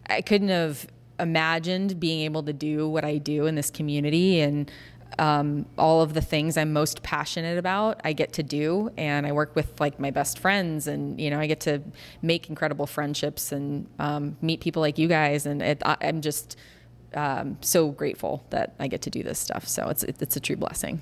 I couldn't have imagined being able to do what I do in this community and um, all of the things I'm most passionate about, I get to do, and I work with like my best friends, and you know, I get to make incredible friendships and um, meet people like you guys, and it, I'm just um, so grateful that I get to do this stuff. So it's it's a true blessing.